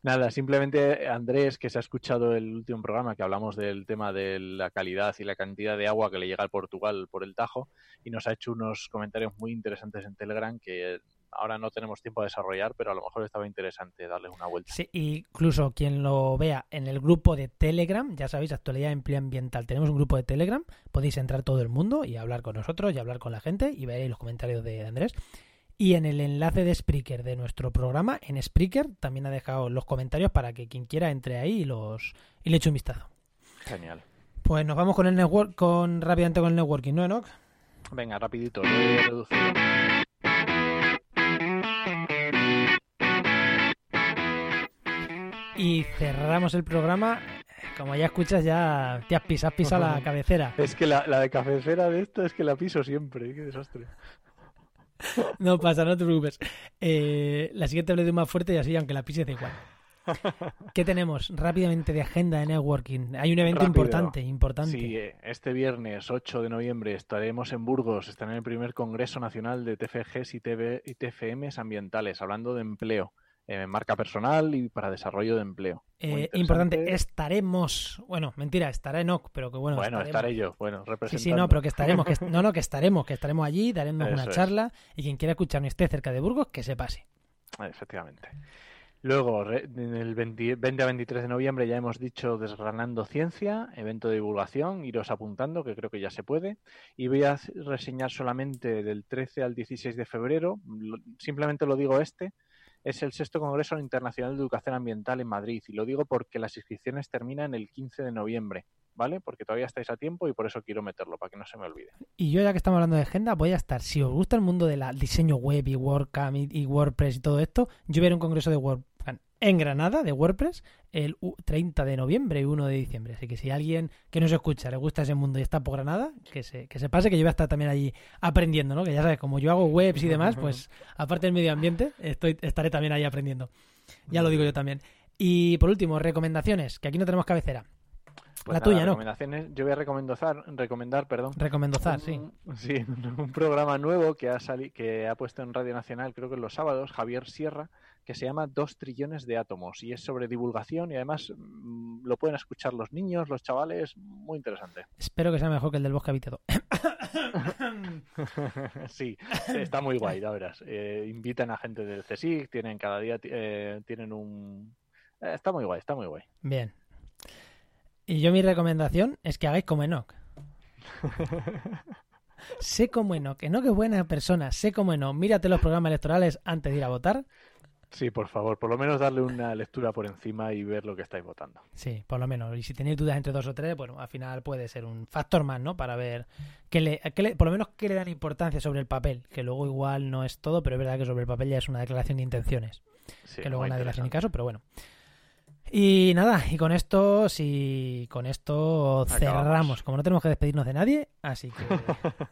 Nada, simplemente Andrés, que se ha escuchado el último programa que hablamos del tema de la calidad y la cantidad de agua que le llega al Portugal por el Tajo, y nos ha hecho unos comentarios muy interesantes en Telegram que ahora no tenemos tiempo a desarrollar, pero a lo mejor estaba interesante darle una vuelta. Sí, incluso quien lo vea en el grupo de Telegram, ya sabéis, actualidad empleo ambiental. Tenemos un grupo de Telegram, podéis entrar todo el mundo y hablar con nosotros y hablar con la gente y veréis los comentarios de Andrés. Y en el enlace de Spreaker de nuestro programa, en Spreaker, también ha dejado los comentarios para que quien quiera entre ahí y los y le eche un vistazo. Genial. Pues nos vamos con el network, con rápidamente con el networking, ¿no, Enoch? Venga, rapidito, lo he reducido. Y cerramos el programa. Como ya escuchas, ya te has pisado, la cabecera. Es que la, la de cabecera de esto es que la piso siempre, qué desastre. No pasa, no te preocupes. Eh, la siguiente le doy más fuerte y así, aunque la pises da igual. ¿Qué tenemos rápidamente de agenda de networking? Hay un evento Rápido. importante, importante. Sí, este viernes 8 de noviembre estaremos en Burgos, estaré en el primer Congreso Nacional de TFGs y, TV, y TFMs ambientales, hablando de empleo, eh, marca personal y para desarrollo de empleo. Eh, importante, estaremos. Bueno, mentira, estará Enoch, pero que bueno. Bueno, estaremos. estaré yo, bueno, Sí, representando. sí, no, pero que estaremos. Que, no, no, que estaremos, que estaremos allí, daremos una es. charla y quien quiera escucharnos y esté cerca de Burgos, que se pase. Efectivamente. Luego, en el 20, 20 a 23 de noviembre ya hemos dicho Desgranando Ciencia, evento de divulgación, iros apuntando, que creo que ya se puede. Y voy a reseñar solamente del 13 al 16 de febrero, simplemente lo digo este, es el sexto Congreso Internacional de Educación Ambiental en Madrid. Y lo digo porque las inscripciones terminan el 15 de noviembre, ¿vale? Porque todavía estáis a tiempo y por eso quiero meterlo, para que no se me olvide. Y yo, ya que estamos hablando de agenda, voy a estar. Si os gusta el mundo del diseño web y WordCamp y, WordPress y todo esto, yo a un congreso de WordCamp en Granada de WordPress el u- 30 de noviembre y 1 de diciembre. Así que si alguien que nos escucha le gusta ese mundo y está por Granada, que se, que se pase, que yo voy a estar también allí aprendiendo, ¿no? Que ya sabes, como yo hago webs y demás, pues aparte del medio ambiente, estoy, estaré también ahí aprendiendo. Ya lo digo yo también. Y por último, recomendaciones, que aquí no tenemos cabecera. Pues La nada, tuya, ¿no? recomendaciones, Yo voy a recomendar, recomendar perdón, Recomendozar, sí. Un- Sí, un, un programa nuevo que ha sali- que ha puesto en Radio Nacional, creo que los sábados, Javier Sierra, que se llama Dos trillones de átomos y es sobre divulgación y además mm, lo pueden escuchar los niños, los chavales, muy interesante. Espero que sea mejor que el del bosque habitado. sí, está muy guay, la verás. Eh, invitan a gente del CSIC, tienen cada día eh, tienen un eh, está muy guay, está muy guay. Bien. Y yo mi recomendación es que hagáis como Enoch. sé como Enoch. Enoch es buena persona. Sé como Enoch. Mírate los programas electorales antes de ir a votar. Sí, por favor, por lo menos darle una lectura por encima y ver lo que estáis votando. Sí, por lo menos. Y si tenéis dudas entre dos o tres, bueno, al final puede ser un factor más, ¿no? Para ver que le, que le- por lo menos qué le dan importancia sobre el papel. Que luego igual no es todo, pero es verdad que sobre el papel ya es una declaración de intenciones. Sí, que luego nadie le hace ni caso, pero bueno. Y nada, y con esto, si con esto Acabamos. cerramos. Como no tenemos que despedirnos de nadie, así que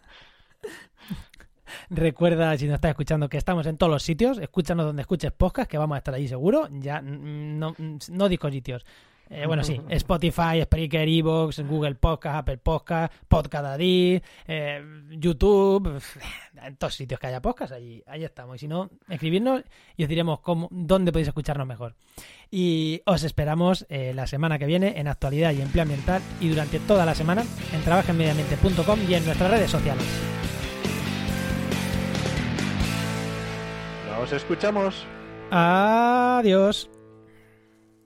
recuerda, si nos estás escuchando, que estamos en todos los sitios. Escúchanos donde escuches podcast, que vamos a estar allí seguro. Ya no, no disco sitios. Eh, bueno, sí, Spotify, Spreaker, Evox, Google Podcast, Apple Podcast, Podcast Addict, eh, YouTube, en todos sitios que haya podcast, ahí, ahí estamos. Y si no, escribirnos y os diremos cómo, dónde podéis escucharnos mejor. Y os esperamos eh, la semana que viene en Actualidad y Empleo Ambiental y durante toda la semana en trabajenmediambiente.com y en nuestras redes sociales. Nos escuchamos. Adiós.